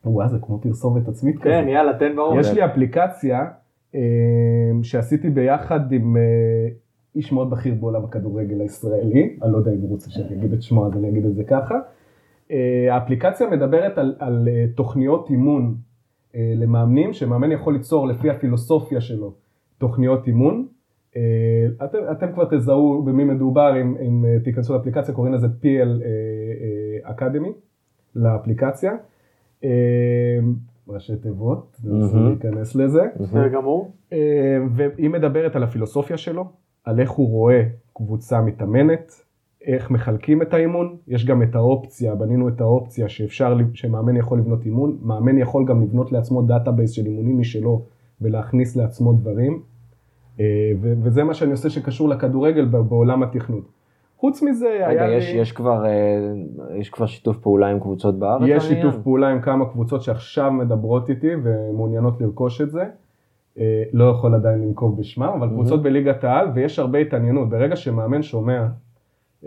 וואו זה כמו פרסומת עצמית כזה. כן, יאללה, תן ברור. יש לי אפליקציה שעשיתי ביחד עם איש מאוד בכיר בעולם הכדורגל הישראלי, אני לא יודע אם הוא רוצה שאני אגיד את שמו אז אני אגיד את זה ככה. אה, האפליקציה מדברת על, על אה, תוכניות אימון אה, למאמנים, שמאמן יכול ליצור לפי הפילוסופיה שלו תוכניות אימון. אתם, אתם כבר תזהו במי מדובר, אם, אם תיכנסו לאפליקציה, קוראים לזה PL Academy, לאפליקציה. ראשי תיבות, ננסה להיכנס לזה. בסדר גמור. והיא מדברת על הפילוסופיה שלו, על איך הוא רואה קבוצה מתאמנת, איך מחלקים את האימון, יש גם את האופציה, בנינו את האופציה שאפשר, שמאמן יכול לבנות אימון, מאמן יכול גם לבנות לעצמו database של אימונים משלו ולהכניס לעצמו דברים, אה, וזה מה שאני עושה שקשור לכדורגל בעולם התכנות. חוץ מזה רגע, היה יש, לי... יש, כבר, אה, יש כבר שיתוף פעולה עם קבוצות בארץ? יש שיתוף? פעולה עם כמה קבוצות שעכשיו מדברות איתי ומעוניינות לרכוש את זה. אה, לא יכול עדיין לנקוב בשמם, אבל קבוצות בליגת העל ויש הרבה התעניינות. ברגע שמאמן שומע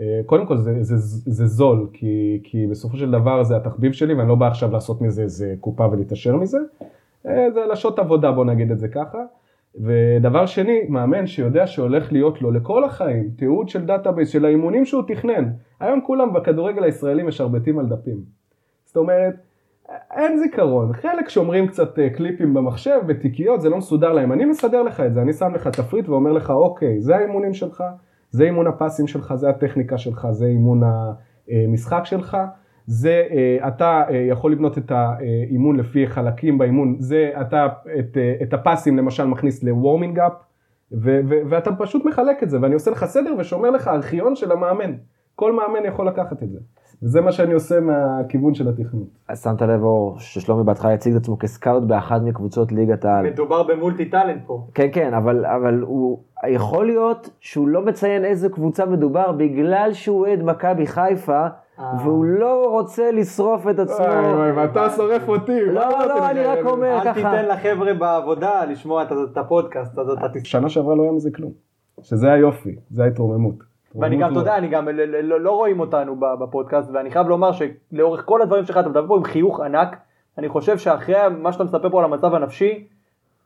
אה, קודם כל זה, זה, זה זול, כי, כי בסופו של דבר זה התחביב שלי ואני לא בא עכשיו לעשות מזה איזה קופה ולהתעשר מזה, אה, זה לשעות עבודה בוא נגיד את זה ככה. ודבר שני, מאמן שיודע שהולך להיות לו לכל החיים תיעוד של database של האימונים שהוא תכנן. היום כולם בכדורגל הישראלי משרבטים על דפים. זאת אומרת, אין זיכרון, חלק שומרים קצת אה, קליפים במחשב, בתיקיות, זה לא מסודר להם, אני מסדר לך את זה, אני שם לך תפריט ואומר לך אוקיי, זה האימונים שלך, זה אימון הפסים שלך, זה הטכניקה שלך, זה אימון המשחק שלך, זה אה, אתה אה, יכול לבנות את האימון לפי חלקים באימון, זה אתה את, אה, את הפסים למשל מכניס לוורמינג אפ, ואתה פשוט מחלק את זה, ואני עושה לך סדר ושומר לך ארכיון של המאמן, כל מאמן יכול לקחת את זה. וזה מה שאני עושה מהכיוון של התכנון. אז שמת לב אור ששלומי בהתחלה הציג את עצמו כסקאוט באחת מקבוצות ליגת העל. מדובר במולטי טאלנט פה. כן, כן, אבל, אבל הוא, יכול להיות שהוא לא מציין איזה קבוצה מדובר בגלל שהוא אוהד מכבי חיפה. אה. והוא לא רוצה לשרוף את עצמו. ואתה שורף אותי. לא, לא, אני רק אומר ככה. אל תיתן לחבר'ה בעבודה לשמוע את הפודקאסט. שנה שעברה לא היה מזה כלום. שזה היופי, זה ההתרוממות. ואני גם, אתה יודע, אני גם, לא, לא רואים אותנו בפודקאסט, ואני חייב לומר שלאורך כל הדברים שלך, אתה מדבר פה עם חיוך ענק, אני חושב שאחרי מה שאתה מספר פה על המצב הנפשי,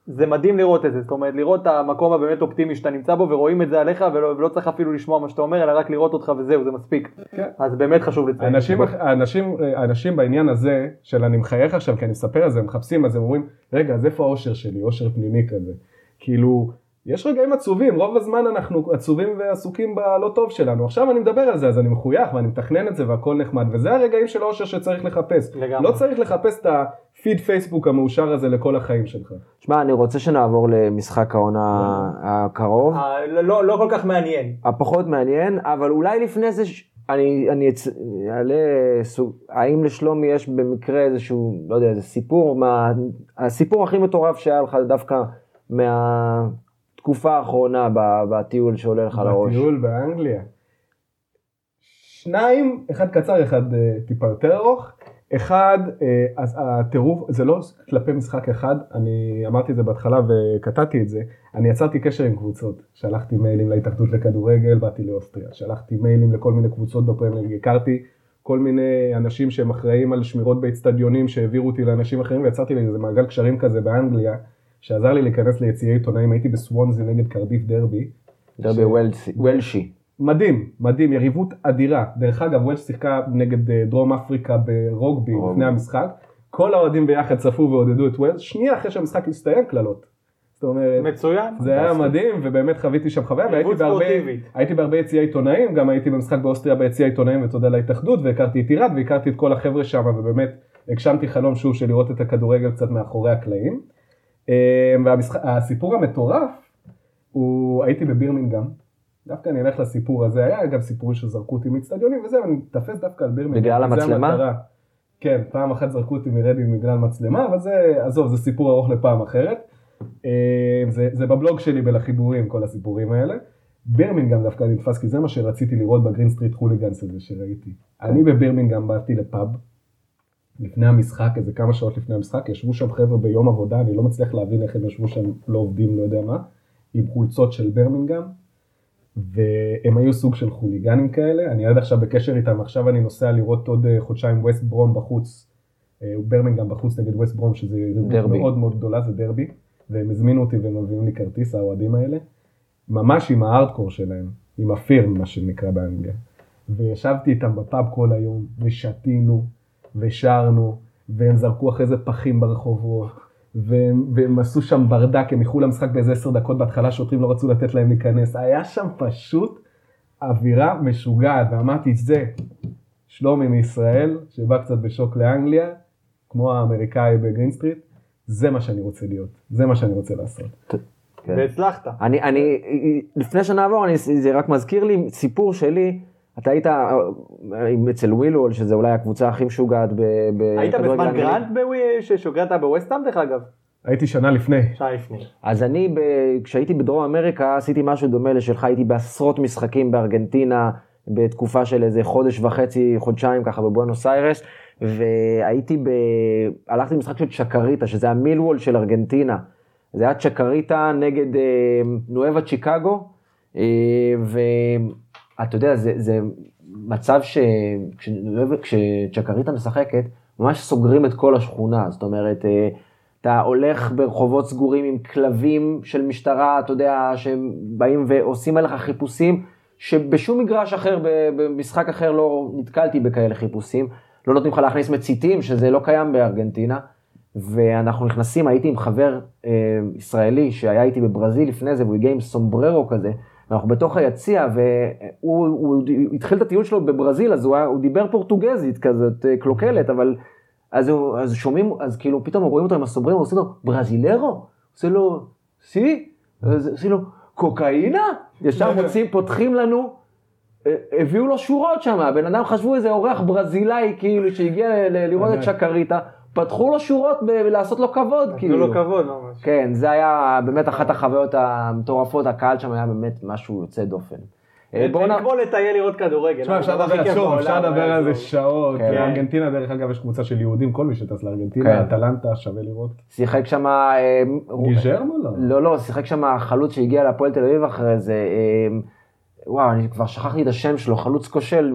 זה מדהים לראות את זה, זאת אומרת לראות את המקום הבאמת אופטימי שאתה נמצא בו ורואים את זה עליך ולא, ולא צריך אפילו לשמוע מה שאתה אומר אלא רק לראות אותך וזהו זה מספיק, כן. אז באמת חשוב לציין. אנשים, אנשים, אנשים בעניין הזה של אני מחייך עכשיו כי אני מספר על זה, הם מחפשים אז הם אומרים רגע אז איפה האושר שלי, אושר פנימי כזה, כאילו יש רגעים עצובים, רוב הזמן אנחנו עצובים ועסוקים בלא טוב שלנו. עכשיו אני מדבר על זה, אז אני מחוייך ואני מתכנן את זה והכל נחמד, וזה הרגעים של אושר שצריך לחפש. לגמרי. לא צריך לחפש את הפיד פייסבוק המאושר הזה לכל החיים שלך. שמע, אני רוצה שנעבור למשחק העונה הקרוב. אה, לא, לא, כל כך מעניין. הפחות מעניין, אבל אולי לפני זה... אני, אני אעלה סוג, האם לשלומי יש במקרה איזשהו, לא יודע, איזה סיפור, מה, הסיפור הכי מטורף שהיה לך דווקא מה, התקופה האחרונה בטיול שעולה לך לראש? בטיול באנגליה. שניים, אחד קצר, אחד אה, טיפה יותר ארוך. אחד, אה, אז הטירוף, זה לא כלפי משחק אחד, אני אמרתי את זה בהתחלה וקטעתי את זה, אני יצרתי קשר עם קבוצות, שלחתי מיילים להתאחדות לכדורגל, באתי לאוסטריה, שלחתי מיילים לכל מיני קבוצות בפרמייר, הכרתי כל מיני אנשים שהם אחראים על שמירות באצטדיונים שהעבירו אותי לאנשים אחרים ויצרתי לי איזה מעגל קשרים כזה באנגליה, שעזר לי להיכנס ליציעי עיתונאים, הייתי בסוונזי נגד קרדיף דרבי. דרבי וולשי. מדהים, מדהים, יריבות אדירה. דרך אגב, וולש שיחקה נגד אה, דרום אפריקה ברוגבי לפני המשחק. כל האוהדים ביחד צפו ועודדו את וולש, שנייה אחרי שהמשחק הסתיים קללות. זאת אומרת, מצוין. זה היה מדהים, ובאמת חוויתי שם חוויה, והייתי בהרבה, הייתי בהרבה יציעי עיתונאים, גם הייתי במשחק באוסטריה ביציעי עיתונאים ותודה להתאחדות, והכרתי את עירד והכרתי את כל החבר'ה שם, ובאמת הגשמתי חלום שוב של לראות את הכדורגל קצת מאחורי הקלעים. אמ, והסיפור המטורף הוא הייתי בבירמינגהם, דווקא אני אלך לסיפור הזה, היה גם סיפורים שזרקו אותי מאצטדיונים וזה, אני מתפס דווקא על בירמינגהם. בגלל המצלמה? כן, פעם אחת זרקו אותי מרדינג בגלל מצלמה, אבל זה, עזוב, זה סיפור ארוך לפעם אחרת. אמ, זה, זה בבלוג שלי בלחיבורים, כל הסיפורים האלה. בירמינגהם דווקא נתפס, כי זה מה שרציתי לראות ב Green Street Hooligans הזה שראיתי. אני בבירמינגהם באתי לפאב, לפני המשחק, איזה כמה שעות לפני המשחק, ישבו שם חבר'ה ביום עבודה, אני לא מצליח להבין איך הם ישבו שם, לא עובדים, לא יודע מה, עם חולצות של בירמינגהם, והם היו סוג של חוליגנים כאלה, אני עד עכשיו בקשר איתם, עכשיו אני נוסע לראות עוד אה, חודשיים ווסט ברום בחוץ, אה, ברמינגהם בחוץ נגד ווסט ברום, שזה יריבות מאוד מאוד גדולה, זה דרבי, והם הזמינו אותי והם מביאים לי כרטיס, האוהדים האלה, ממש עם הארדקור שלהם, עם הפירם, מה שנקרא באנגליה. וישבתי איתם בפאב כל היום, ושתינו, ושרנו, והם זרקו אחרי זה פחים ברחובות, והם, והם עשו שם ברדק, הם איחרו למשחק באיזה עשר דקות בהתחלה, שוטרים לא רצו לתת להם להיכנס. היה שם פשוט אווירה משוגעת, ואמרתי, זה שלומי מישראל, שבא קצת בשוק לאנגליה, כמו האמריקאי בגרינסטריט, זה מה שאני רוצה להיות, זה מה שאני רוצה לעשות. כן. והצלחת. אני, אני, לפני שנעבור, אני, זה רק מזכיר לי סיפור שלי, אתה היית אה, אצל מילוול, שזה אולי הקבוצה הכי משוגעת ב... ב- היית בכדורגל בזמן. גרנט כשגרנט בווסטהאם דרך אגב? הייתי שנה לפני. שנה לפני. אז אני, ב, כשהייתי בדרום אמריקה, עשיתי משהו דומה לשלך, הייתי בעשרות משחקים בארגנטינה, בתקופה של איזה חודש וחצי, חודשיים ככה בבואנוס איירס, והייתי ב... הלכתי למשחק של צ'קריטה, שזה המילוול של ארגנטינה. זה היה צ'קריטה נגד אה, נואבה צ'יקגו, אה, ואתה יודע, זה, זה מצב ש... כשנואבה- כשצ'קריטה משחקת, ממש סוגרים את כל השכונה, זאת אומרת, אה, אתה הולך ברחובות סגורים עם כלבים של משטרה, אתה יודע, שהם באים ועושים עליך חיפושים, שבשום מגרש אחר, במשחק אחר לא נתקלתי בכאלה חיפושים. לא נותנים לך להכניס מציתים, שזה לא קיים בארגנטינה. ואנחנו נכנסים, הייתי עם חבר אה, ישראלי שהיה איתי בברזיל לפני זה, והוא הגיע עם סומבררו כזה, ואנחנו בתוך היציע, והוא הוא, הוא התחיל את הטיול שלו בברזיל, אז הוא, הוא דיבר פורטוגזית כזאת, אה, קלוקלת, אבל אז, הוא, אז שומעים, אז כאילו פתאום רואים אותו עם הסומבררו, עושים לו, ברזילרו? עושה לו, סי? עושים לו, קוקאינה? ישר מוצאים, פותחים לנו, אה, הביאו לו שורות שם, הבן אדם חשבו איזה אורח ברזילאי כאילו שהגיע לראות את שקריטה, פתחו לו שורות ב- לעשות לו כבוד נתנו כאילו. לו כבוד ממש. כן, זה היה באמת אחת החוויות המטורפות, הקהל שם היה באמת משהו יוצא דופן. אה, בואו אין נ... כמו לטייל לראות כדורגל. תשמע, אפשר לדבר שוב, בעולם, אפשר לדבר על זה. שעות. כן. ארגנטינה, דרך אגב, יש קבוצה של יהודים, כל מי שטס לארגנטינה, כן. אטלנטה, שווה לראות. שיחק שם... אה, גיז'רמו לא? לא, לא, שיחק שם חלוץ שהגיע להפועל תל אביב אחרי זה. אה, וואו, אני כבר שכחתי את השם שלו, חלוץ כושל.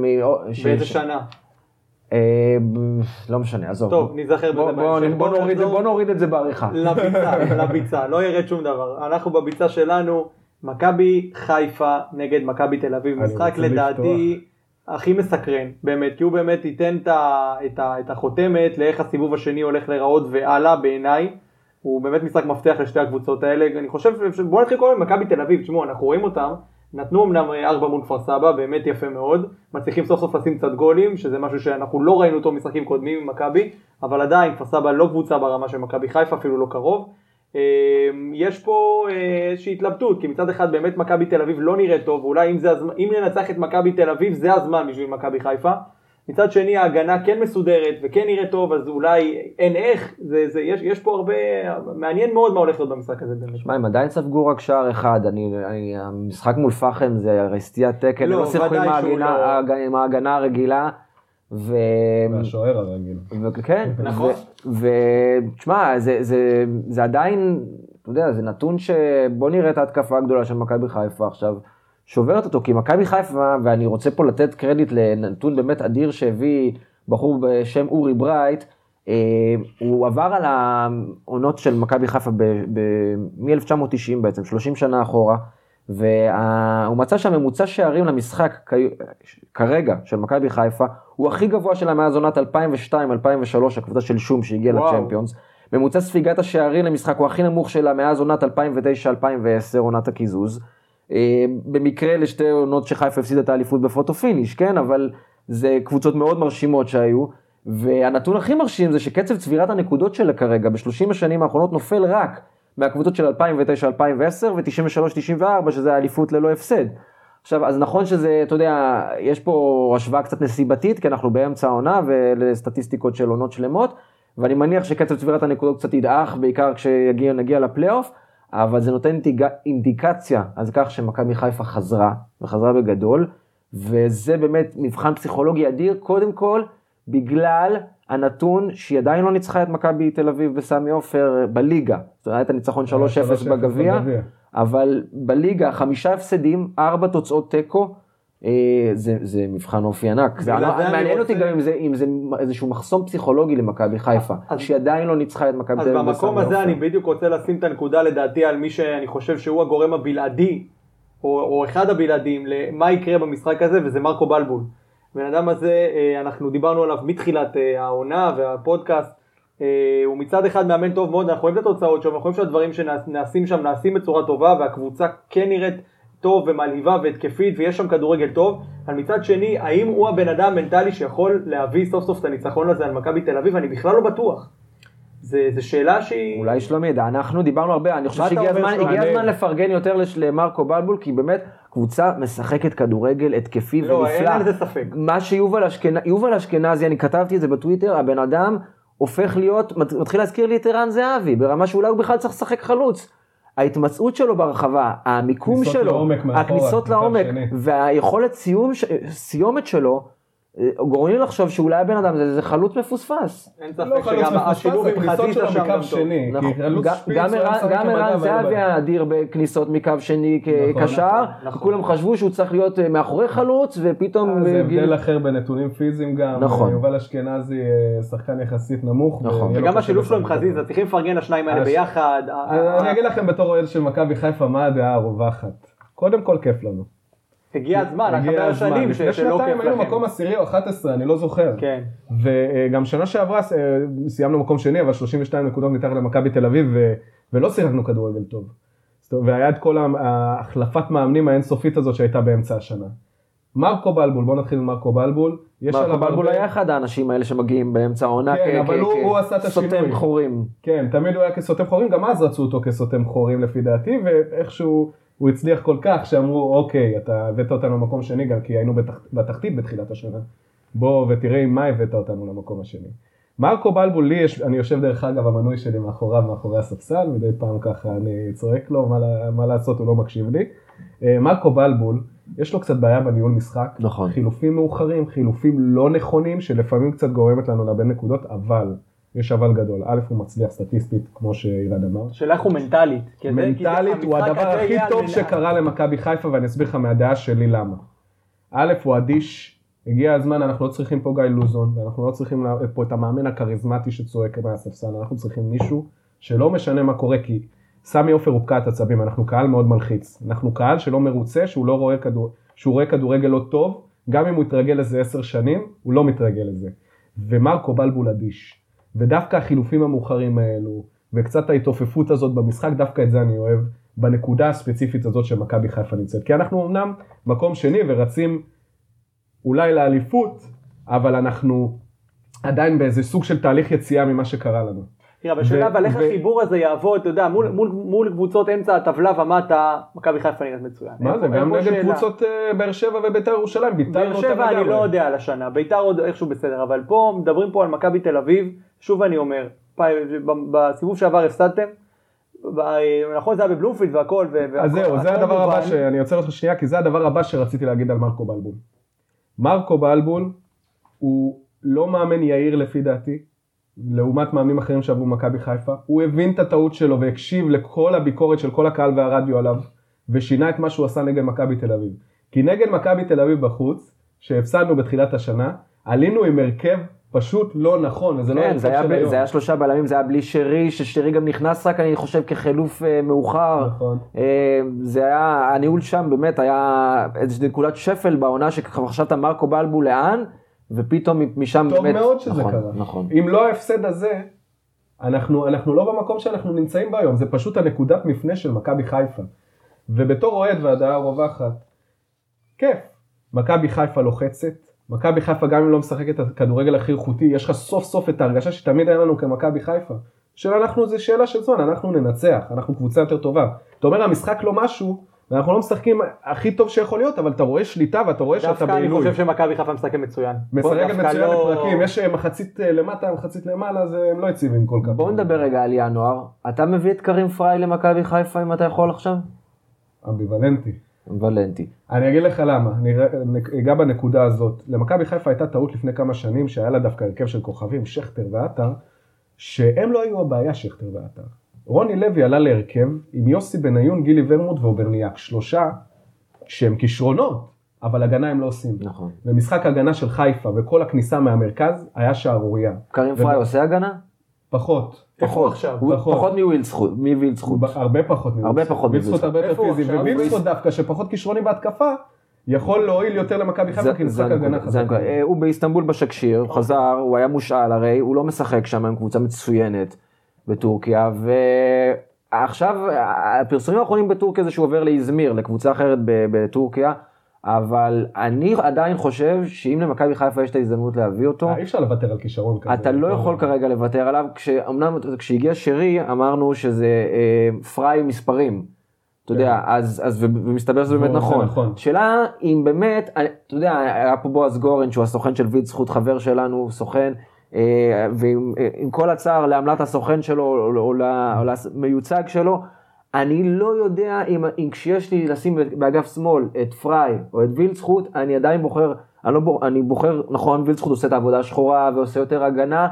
באיזה שנה? אה, לא משנה, עזוב. טוב, ניזכר בזה בוא- בהמשך. בוא נוריד- את זה בעריכה. לביצה, לביצה, לא ירד שום דבר. אנחנו בביצה שלנו, מכבי חיפה נגד מכבי תל אביב, משחק לדעתי הכי מסקרן, באמת, כי הוא באמת ייתן את החותמת לאיך הסיבוב השני הולך להיראות והלאה בעיניי. הוא באמת משחק מפתח לשתי הקבוצות האלה, אני חושב, בוא נתחיל קודם עם מכבי תל אביב, תשמעו, אנחנו רואים אותם, נתנו אמנם אה, ארבע מול כפר סבא, באמת יפה מאוד, מצליחים סוף סוף לשים קצת גולים, שזה משהו שאנחנו לא ראינו אותו במשחקים קודמים עם מכבי, אבל עדיין כפר סבא לא קבוצה ברמה של מכבי חיפה, אפילו לא קרוב. אה, יש פה אה, איזושהי התלבטות, כי מצד אחד באמת מכבי תל אביב לא נראית טוב, ואולי אם, הזמן, אם ננצח את מכבי תל אביב זה הזמן בשביל מכבי חיפה. מצד שני ההגנה כן מסודרת וכן נראית טוב, אז אולי אין איך, זה, זה, יש, יש פה הרבה, מעניין מאוד מה הולך להיות במשחק הזה באמת. שמע, הם עדיין ספגו רק שער אחד, אני, אני, המשחק מול פחם זה הרי סטיית תקן, לא, הם לא שיחקו עם ההגנה, לא. ההג- עם ההגנה הרגילה, ו... והשוער הרגיל. וכן, נכון. ותשמע, זה, זה, זה עדיין, אתה יודע, זה נתון שבוא נראה את ההתקפה הגדולה של מכבי חיפה עכשיו, שוברת אותו, כי מכבי חיפה, ואני רוצה פה לתת קרדיט לנתון באמת אדיר שהביא בחור בשם אורי ברייט, אה, הוא עבר על העונות של מכבי חיפה מ-1990 בעצם, 30 שנה אחורה, והוא מצא שהממוצע שערים למשחק כרגע של מכבי חיפה הוא הכי גבוה שלה מאז עונת 2002-2003, הקבוצה של שום שהגיעה. לצ'מפיונס. ממוצע ספיגת השערים למשחק הוא הכי נמוך שלה מאז עונת 2009-2010, עונת הקיזוז. אה, במקרה לשתי עונות שחיפה הפסידה את האליפות בפוטו פיניש, כן? אבל זה קבוצות מאוד מרשימות שהיו. והנתון הכי מרשים זה שקצב צבירת הנקודות שלה כרגע ב-30 השנים האחרונות נופל רק מהקבוצות של 2009-2010 ו-93-94 שזה האליפות ללא הפסד. עכשיו, אז נכון שזה, אתה יודע, יש פה השוואה קצת נסיבתית, כי אנחנו באמצע העונה ולסטטיסטיקות של עונות שלמות, ואני מניח שקצב צבירת הנקודות קצת ידעך, בעיקר כשנגיע לפלייאוף, אבל זה נותן אינדיק- אינדיקציה על כך שמכבי חיפה חזרה, וחזרה בגדול, וזה באמת מבחן פסיכולוגי אדיר, קודם כל, בגלל הנתון שהיא עדיין לא ניצחה את מכבי תל אביב בסמי עופר בליגה. זאת אומרת, הניצחון 3-0 בגביע, אבל בליגה חמישה הפסדים, ארבע תוצאות תיקו, אה, זה, זה מבחן אופי ענק. זה אני מעניין אותי רוצה- גם אם זה, אם זה איזשהו מחסום פסיכולוגי למכבי חיפה, אז- שהיא עדיין לא ניצחה את מכבי אז תל אביב בסמי במקום. הזה אני בדיוק רוצה לשים את הנקודה לדעתי על מי שאני חושב שהוא הגורם הבלעדי, או, או אחד הבלעדים, למה יקרה במשחק הזה, וזה מרקו בלבול. הבן אדם הזה, אה, אנחנו דיברנו עליו מתחילת אה, העונה והפודקאסט, אה, הוא מצד אחד מאמן טוב מאוד, אנחנו רואים את התוצאות שלו, אנחנו רואים שהדברים שנעשים שם נעשים בצורה טובה, והקבוצה כן נראית טוב ומלהיבה והתקפית, ויש שם כדורגל טוב, אבל מצד שני, האם הוא הבן אדם המנטלי שיכול להביא סוף סוף את הניצחון הזה על מכבי תל אביב? אני בכלל לא בטוח. זו שאלה שהיא... אולי שלומי ידע, אנחנו דיברנו הרבה, אני חושב שהגיע הזמן, הגיע הזמן לפרגן יותר למרקו בלבול, כי באמת קבוצה משחקת כדורגל התקפי לא, ונפלא. אין על זה ספק. מה שיובל אשכנזי, יובל אשכנזי, אני כתבתי את זה בטוויטר, הבן אדם הופך להיות, מתחיל להזכיר לי את ערן זהבי, ברמה שאולי הוא בכלל צריך לשחק חלוץ. ההתמצאות שלו ברחבה, המיקום שלו, לעומק מאחורה, הכניסות לעומק. והיכולת סיום, סיומת שלו, גורמים לחשוב שאולי הבן אדם זה, זה חלוץ מפוספס. אין לא ספק שגם השילוב עם חזיזה שלו שם מקו גם טוב. שני. נכון. גם- ערן זהבי היה אדיר בכניסות מקו שני נכון, כקשר, נכון. כולם חשבו שהוא צריך להיות אה, מאחורי חלוץ, ופתאום... אה, זה בגיל- הבדל אחר בנתונים פיזיים גם, נכון. יובל אשכנזי אה, שחקן יחסית נמוך. נכון. וגם השילוב שלו עם חזיזה. צריכים לפרגן לשניים האלה ביחד. אני אגיד לכם בתור אוהד של מכבי חיפה מה הדעה הרווחת. קודם כל כיף לנו. הגיע הזמן, אחרי. השנים ש- לפני שלא שנתיים כיף היינו לכם. מקום עשירי או 11, אני לא זוכר. כן. וגם שנה שעברה אה, סיימנו מקום שני, אבל 32 נקודות מתחת למכבי תל אביב, ולא שיחקנו כדורגל טוב. והיה את כל ההחלפת מאמנים האינסופית הזאת שהייתה באמצע השנה. מרקו בלבול, בוא נתחיל עם מרקו בלבול. מרקו בלבול היה אחד האנשים האלה שמגיעים באמצע העונה כסותם. חורים. כן, תמיד הוא היה כסותם חורים, גם אז רצו אותו כסותם חורים לפי דעתי, ואיכשהו הוא הצליח כל כך שאמרו, אוקיי, אתה הבאת אותנו למקום שני גם כי היינו בתח... בתחתית בתחילת השנה. בוא ותראה עם מה הבאת אותנו למקום השני. מרקו בלבול, לי יש, אני יושב דרך אגב, המנוי שלי מאחוריו, מאחורי הספסל, מדי פעם ככה אני צועק לו, מה, מה לעשות, הוא לא מקשיב לי. אה, מרקו בלבול, יש לו קצת בעיה בניהול משחק. נכון. חילופים מאוחרים, חילופים לא נכונים, שלפעמים קצת גורמת לנו לאבד נקודות, אבל, יש אבל גדול. א', הוא מצליח סטטיסטית, כמו שעירד אמר. השאלה איך הוא מנטלית. מנטלית הוא הדבר הכי טוב שקרה למכבי חיפה ואני אסביר לך מהדעה שלי למה. א' הוא אדיש, הגיע הזמן אנחנו לא צריכים פה גיא לוזון ואנחנו לא צריכים פה את המאמן הכריזמטי שצועק מהספסל, אנחנו צריכים מישהו שלא משנה מה קורה כי סמי עופר הוא פקעת עצבים, אנחנו קהל מאוד מלחיץ, אנחנו קהל שלא מרוצה שהוא לא רואה כדור, שהוא רואה כדורגל לא טוב, גם אם הוא יתרגל לזה עשר שנים, הוא לא מתרגל לזה. ומרקו בלבול אדיש. ודווקא החילופים המאוחרים האלו, וקצת ההתעופפות הזאת במשחק, דווקא את זה אני אוהב, בנקודה הספציפית הזאת שמכבי חיפה נמצאת. כי אנחנו אמנם מקום שני ורצים אולי לאליפות, אבל אנחנו עדיין באיזה סוג של תהליך יציאה ממה שקרה לנו. תראה, ו- אבל איך החיבור הזה יעבוד, אתה יודע, מול- מול- מול קבוצות אמצע הטבלה ומטה, מכבי חיפה נראית מצוין. מה זה, גם נגד? קבוצות אה, באר שבע וביתר ירושלים, ביטלנו באר אותם שבע אני. לא יודע על השנה, ביתר עוד איכשהו בסדר, אבל פה מדברים פה על מכבי תל אביב, שוב אני אומר, בסיבוב שעבר הפסדתם, נכון זה היה בבלומפילד והכל, אז זהו, זה הדבר הבא. שאני עוצר אותך שנייה, כי זה הדבר הבא שרציתי להגיד על מרקו בלבול. מרקו בלבול הוא לא מאמן יהיר לפי דעתי, לעומת מאמנים אחרים שעברו מכבי חיפה. הוא הבין את הטעות שלו והקשיב לכל הביקורת של כל הקהל והרדיו עליו, ושינה את מה שהוא עשה נגד מכבי תל אביב. כי נגד מכבי תל אביב בחוץ, שהפסדנו בתחילת השנה, עלינו עם הרכב פשוט לא נכון, וזה לא כן, זה היה, של ב- היום. זה היה שלושה בלמים, זה היה בלי שרי, ששרי גם נכנס רק, אני חושב, כחילוף אה, מאוחר. נכון. אה, זה היה, הניהול שם באמת היה איזושהי נקודת שפל בעונה שחשבת מרקו בלבו לאן, ופתאום משם טוב באמת... מאוד שזה נכון, קרה. נכון. אם לא ההפסד הזה, אנחנו, אנחנו לא במקום שאנחנו נמצאים בו היום, זה פשוט הנקודת מפנה של מכבי חיפה. ובתור אוהד והדעה הרווחת, כיף. מכבי חיפה לוחצת, מכבי חיפה גם אם לא משחקת את הכדורגל הכי איכותי, יש לך סוף סוף את ההרגשה שתמיד היה לנו כמכבי חיפה. שאנחנו, זה שאלה של זמן, אנחנו ננצח, אנחנו קבוצה יותר טובה. אתה אומר המשחק לא משהו, ואנחנו לא משחקים הכי טוב שיכול להיות, אבל אתה רואה שליטה ואתה רואה שאתה דווקא אני בעילוי. חושב שמכבי חיפה משחקת מצוין. משחקת מצוין לא- לפרקים, יש אה, מחצית אה, למטה, מחצית למעלה, אז אה, הם לא יציבים כל כך. בואו נדבר רגע על ינואר. אתה מביא את קרים פריי למכבי חיפה אם אתה יכול עכשיו? אמביוולנטי. אני אגיד לך למה, אני אגע בנקודה הזאת. למכבי חיפה הייתה טעות לפני כמה שנים שהיה לה דווקא הרכב של כוכבים, שכטר ועטר, שהם לא היו הבעיה, שכטר ועטר. רוני לוי עלה להרכב עם יוסי בניון, גילי ורמוט ואוברניאק, שלושה שהם כישרונות, אבל הגנה הם לא עושים. נכון. ומשחק הגנה של חיפה וכל הכניסה מהמרכז היה שערורייה. קרים וב- פריי עושה הגנה? פחות. הוא עכשיו? הוא פחות. פחות מווילדסחוט. מווילדסחוט. הרבה פחות הרבה פחות וילצחוט הרבה יותר פיזי? ווילצחוט דווקא שפחות כישרוני בהתקפה, יכול להועיל יותר למכבי חיפה כי משחק הגנה חזק. אה, הוא באיסטנבול בשקשיר, הוא חזר, הוא היה מושאל הרי, הוא לא משחק שם עם קבוצה מצוינת בטורקיה, ועכשיו הפרסומים האחרונים בטורקיה זה שהוא עובר לאיזמיר, לקבוצה אחרת בטורקיה. אבל אני עדיין חושב שאם למכבי חיפה יש את ההזדמנות להביא אותו, אי אפשר לוותר על כישרון כזה. אתה לא יכול כרגע לוותר עליו, כשאמנם כשהגיע שרי אמרנו שזה אה, פריי מספרים. אתה יודע, כן. אז, אז ומסתבר שזה באמת נכון. נכון. שאלה אם באמת, אתה יודע, היה פה בועז גורן שהוא הסוכן של ויד זכות חבר שלנו, סוכן, אה, ועם אה, כל הצער לעמלת הסוכן שלו או למיוצג שלו, אני לא יודע אם, אם כשיש לי לשים באגף שמאל את פריי או את וילצחוט, אני עדיין בוחר, אני, לא בוחר, אני בוחר, נכון, וילצחוט עושה את העבודה השחורה ועושה יותר הגנה,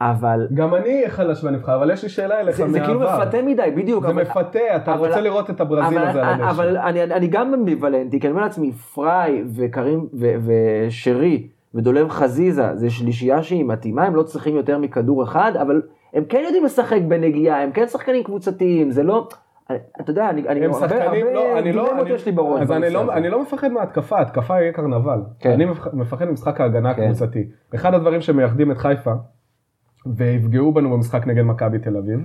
אבל... גם אני חלש בנבחר, אבל יש לי שאלה אליך מהעבר. זה כאילו מפתה מדי, בדיוק. זה אבל, מפתה, אתה אבל, רוצה לראות את הברזיל אבל, הזה על הדשא. אבל אני, אני גם אמביוולנטי, כי אני אומר לעצמי, פריי וקרים ו, ושרי ודולב חזיזה, זה שלישייה שהיא מתאימה, הם לא צריכים יותר מכדור אחד, אבל הם כן יודעים לשחק בנגיעה, הם כן שחקנים קבוצתיים, זה לא... אתה יודע, אני, אני הרבה, שחקנים, הרבה לא, אני לא, אני, יש לי בראש. אז אני לא, אני לא מפחד מההתקפה, התקפה יהיה קרנבל. כן. אני מפחד ממשחק ההגנה כן. הקבוצתי. אחד הדברים שמייחדים את חיפה, ויפגעו בנו במשחק נגד מכבי תל אביב,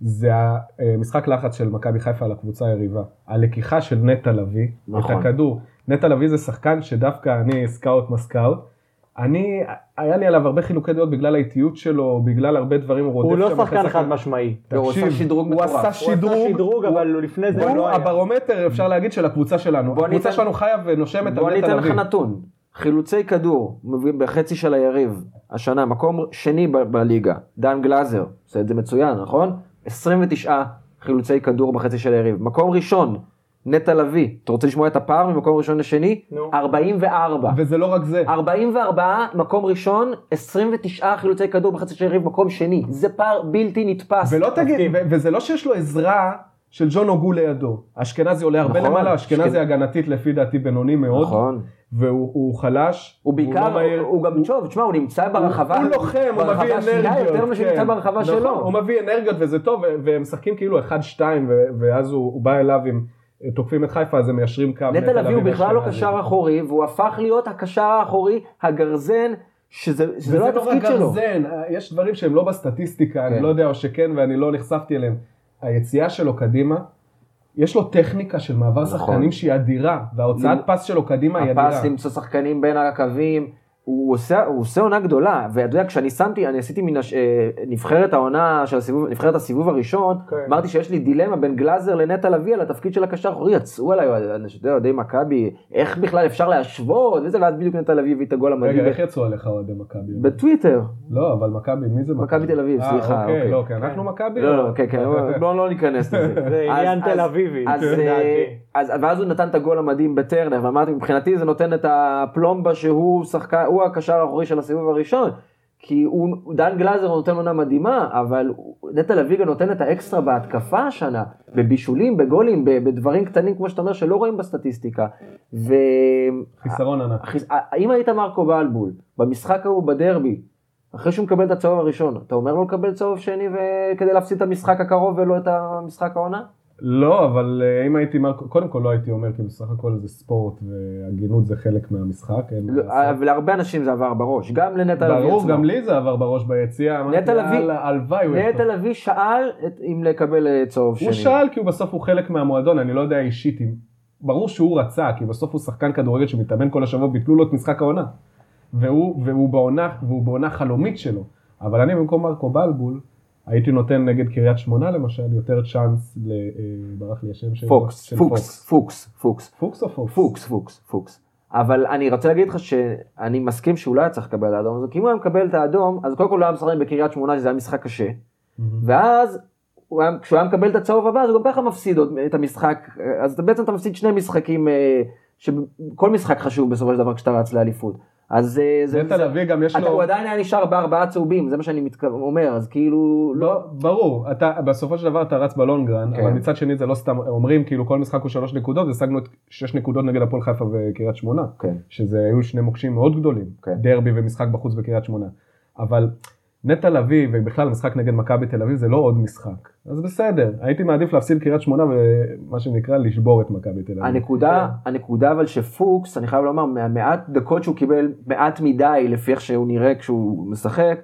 זה המשחק לחץ של מכבי חיפה על הקבוצה היריבה. הלקיחה של נטע לביא, נכון. את הכדור. נטע לביא זה שחקן שדווקא אני סקאוט מסקאוט. אני, היה לי עליו הרבה חילוקי דעות בגלל האיטיות שלו, בגלל הרבה דברים, הוא רודף הוא לא שחקן חד משמעי. הוא עשה שדרוג מטורף. הוא עשה שדרוג, אבל לפני זה הוא לא היה. הברומטר אפשר להגיד של הקבוצה שלנו. הקבוצה שלנו חיה ונושמת על נטע לביא. בוא ניתן לך נתון. חילוצי כדור בחצי של היריב השנה, מקום שני בליגה, דן גלאזר, עושה את זה מצוין, נכון? 29 חילוצי כדור בחצי של היריב. מקום ראשון, נטע לביא, אתה רוצה לשמוע את הפער ממקום ראשון לשני? נו. 44. וזה לא רק זה. 44, מקום ראשון, 29 חילוצי כדור בחצי של יריב, מקום שני. זה פער בלתי נתפס. ולא תגיד, וזה לא שיש לו עזרה של ג'ון אוגו לידו. אשכנזי עולה הרבה נכון, למעלה, אשכנזי אשכנ... הגנתית לפי דעתי בינוני מאוד. נכון. והוא חלש, הוא בעיקר, הוא, לא הוא גם, טוב, תשמע, הוא נמצא ברחבה, הוא לוחם, הוא מביא אנרגיות, יותר ממה שנמצא כן. ברחבה נכון, שלו. הוא מביא אנרגיות וזה טוב, והם משחקים כאילו 1-2, ואז הוא בא אליו עם תוקפים את חיפה אז הם מיישרים קו. נטע לביא הוא בכלל לא קשר אחורי והוא הפך להיות הקשר האחורי הגרזן שזה, שזה לא התפקיד שלו. וזה לא רק גרזן, יש דברים שהם לא בסטטיסטיקה, כן. אני לא יודע או שכן ואני לא נחשפתי אליהם. היציאה שלו קדימה, יש לו טכניקה של מעבר נכון. שחקנים שהיא אדירה, וההוצאת פס שלו קדימה היא אדירה. הפס למצוא שחקנים בין הקווים. הוא עושה, הוא עושה עונה גדולה, ואתה יודע, כשאני שמתי, אני עשיתי מן הש... אה, נבחרת העונה של הסיבוב, נבחרת הסיבוב הראשון, כן. אמרתי שיש לי דילמה בין גלאזר לנטע לביא על התפקיד של הקשר האחורי, יצאו עליי, אני יודע, אוהדי מכבי, איך בכלל אפשר להשוות, וזה, ואז בדיוק נטע לביא הביא את הגול המדהים. רגע, איך יצאו עליך אוהדי מכבי? בטוויטר. לא, אבל מכבי, מי זה מכבי? מכבי תל אביב, סליחה. אה, אוקיי, אוקיי. לא, כן, אנחנו מכבי? לא, לא, כן, כן, בואו לא ניכנס לזה. זה עניין תל אביבי. אז ואז הוא נתן את הגול המדהים בטרנר, ואמרתי, מבחינתי זה נותן את הפלומבה שהוא שחקן, הוא הקשר האחורי של הסיבוב הראשון. כי הוא, דן גלאזר נותן עונה מדהימה, אבל נטע לביא נותן את האקסטרה בהתקפה השנה, בבישולים, בגולים, בדברים קטנים כמו שאתה אומר שלא רואים בסטטיסטיקה. ו... חיסרון ענק. אם היית מרקו בלבול, במשחק ההוא בדרבי, אחרי שהוא מקבל את הצהוב הראשון, אתה אומר לו לקבל צהוב שני כדי להפסיד את המשחק הקרוב ולא את המשחק העונה? לא, אבל אה, אם הייתי, קודם כל לא הייתי אומר, כי בסך הכל זה ספורט והגינות זה חלק מהמשחק. ולהרבה אנשים זה עבר בראש, גם לנטע לביא ברור, גם לי זה עבר בראש ביציאה, נטע לביא, הלוואי נטע לביא שאל אם לקבל אה, צהוב שני. הוא שאל כי הוא בסוף הוא חלק מהמועדון, אני לא יודע אישית אם, ברור שהוא רצה, כי בסוף הוא שחקן כדורגל שמתאמן כל השבוע, ביטלו לו את משחק העונה. והוא, והוא בעונה, והוא בעונה חלומית שלו. אבל אני במקום מרקו בלבול, הייתי נותן נגד קריית שמונה למשל יותר צ'אנס, ל... אה, לי השם שלו. פוקס, פוקס, פוקס, פוקס. פוקס או פוקס? פוקס, פוקס, פוקס. אבל אני רוצה להגיד לך שאני מסכים שהוא לא היה צריך לקבל את האדום, כי אם הוא היה מקבל את האדום, אז קודם כל הוא היה משחק בקריית שמונה שזה היה משחק קשה, ואז כשהוא היה מקבל את הצהוב הבא, אז הוא גם ככה מפסיד את המשחק, אז בעצם אתה מפסיד שני משחקים, אה, שכל משחק חשוב בסופו של דבר כשאתה רץ לאליפות. אז אה, זה... נטע לביא גם יש לו... הוא עדיין היה נשאר בארבעה צהובים, זה מה שאני אומר, אז כאילו... לא... ברור, אתה, בסופו של דבר אתה רץ בלונגרן, כן. אבל מצד שני זה לא סתם, אומרים כאילו כל משחק הוא שלוש נקודות, השגנו את שש נקודות נגד הפועל חיפה וקריית שמונה, כן. שזה היו שני מוקשים מאוד גדולים, כן. דרבי ומשחק בחוץ בקריית שמונה. אבל נטע לביא ובכלל משחק נגד מכבי תל אביב זה לא עוד משחק. אז בסדר, הייתי מעדיף להפסיד קריית שמונה ומה שנקרא לשבור את מכבי תל אביב. הנקודה, הנקודה אבל שפוקס, אני חייב לומר, מהמעט דקות שהוא קיבל, מעט מדי לפי איך שהוא נראה כשהוא משחק,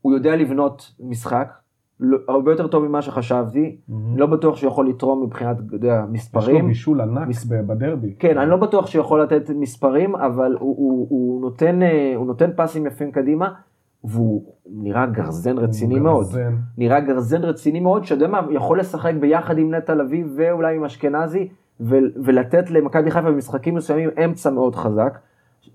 הוא יודע לבנות משחק, לא, הרבה יותר טוב ממה שחשבתי, לא בטוח שהוא יכול לתרום מבחינת, יודע, יש מספרים. לו בישול ענק מס- בדרבי. כן, אני לא בטוח שהוא יכול לתת מספרים, אבל הוא, הוא, הוא, נותן, אה, הוא נותן פסים יפים קדימה, והוא נראה גרזן רציני מאוד. גרזן. נראה גרזן רציני מאוד, שאתה יודע מה, יכול לשחק ביחד עם נטע לביא ואולי עם אשכנזי, ו- ולתת למכבי חיפה במשחקים מסוימים אמצע מאוד חזק.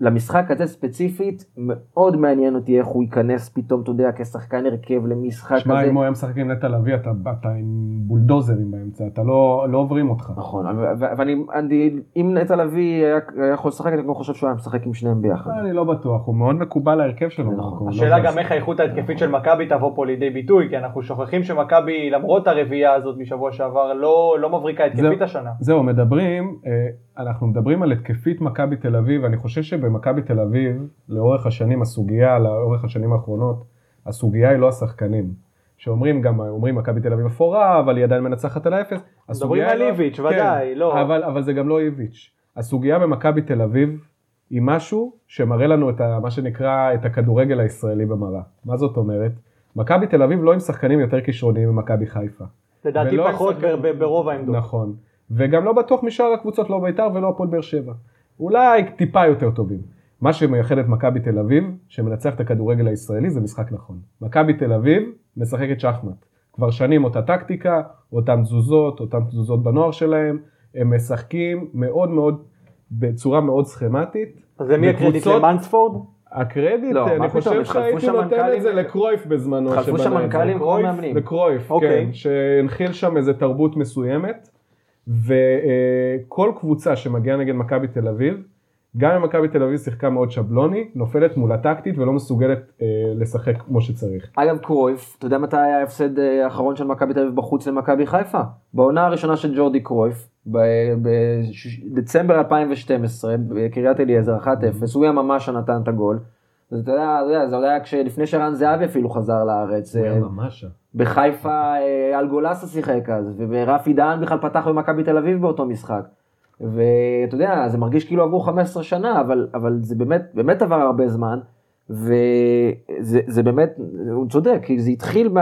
למשחק הזה ספציפית, מאוד מעניין אותי איך הוא ייכנס פתאום, אתה יודע, כשחקן הרכב למשחק שמע, הזה. אם הוא היה משחק עם נטע לביא, אתה אתה עם בולדוזרים באמצע, אתה לא לא עוברים אותך. נכון, ואני, אני, אם נטע לביא היה היה יכול לשחק, אני גם חושב שהוא היה משחק עם שניהם ביחד. אני לא בטוח, הוא מאוד מקובל להרכב שלו. זה נכון. לא השאלה יודע. גם איך האיכות ההתקפית של מכבי תבוא פה לידי ביטוי, כי אנחנו שוכחים שמכבי, למרות הרביעייה הזאת משבוע שעבר, לא, לא מבריקה התקפית זהו. השנה. זהו, מדברים, אה, אנחנו מדברים על התקפית מכבי תל אביב, אני חושב שבמכבי תל אביב, לאורך השנים, הסוגיה, לאורך השנים האחרונות, הסוגיה היא לא השחקנים. שאומרים גם, אומרים מכבי תל אביב אפורה, אבל היא עדיין מנצחת על האפס. הסוגיה על לא- איביץ', כן, ודאי, לא. אבל, אבל זה גם לא איביץ'. הסוגיה במכבי תל אביב היא משהו שמראה לנו את ה, מה שנקרא את הכדורגל הישראלי במראה. מה זאת אומרת? מכבי תל אביב לא עם שחקנים יותר כישרוניים ממכבי חיפה. לדעתי פחות ב- ברוב העמדות. נכון. וגם לא בטוח משאר הקבוצות, לא בית"ר ולא הפועל באר שבע. אולי טיפה יותר טובים. מה שמייחד את מכבי תל אביב, שמנצח את הכדורגל הישראלי, זה משחק נכון. מכבי תל אביב משחקת שחמט. כבר שנים אותה טקטיקה, אותן תזוזות, אותן תזוזות בנוער שלהם. הם משחקים מאוד מאוד, בצורה מאוד סכמטית. אז למי הקרדיט? למנספורד? הקרדיט, לא, אני חושב שהייתי נותן את מנכ"לים? זה לקרויף בזמנו. חלפו שם. מנכ"לים קרויף מאמנים. לקרויף, אוקיי. כן, שהנחיל שם איזה תרבות מסוימת, וכל קבוצה שמגיעה נגד מכבי תל אביב, גם אם מכבי תל אביב שיחקה מאוד שבלוני, נופלת מול הטקטית ולא מסוגלת אה, לשחק כמו שצריך. אגב קרויף, אתה יודע מתי היה ההפסד אה, האחרון של מכבי תל אביב בחוץ למכבי חיפה? בעונה הראשונה של ג'ורדי קרויף, בדצמבר 2012, בקריית אליעזר 1-0, הוא היה ממש שנתן את הגול. אז אתה יודע, אתה יודע, זה עוד היה כשלפני שרן זהבי אפילו חזר לארץ. הוא היה אה, ממש. בחיפה אה, אלגולסה שיחק אז, ורפי דהן בכלל פתח במכבי תל אביב באותו משחק. ואתה יודע, זה מרגיש כאילו עברו 15 שנה, אבל, אבל זה באמת, באמת עבר הרבה זמן, וזה זה באמת, הוא צודק, כי זה התחיל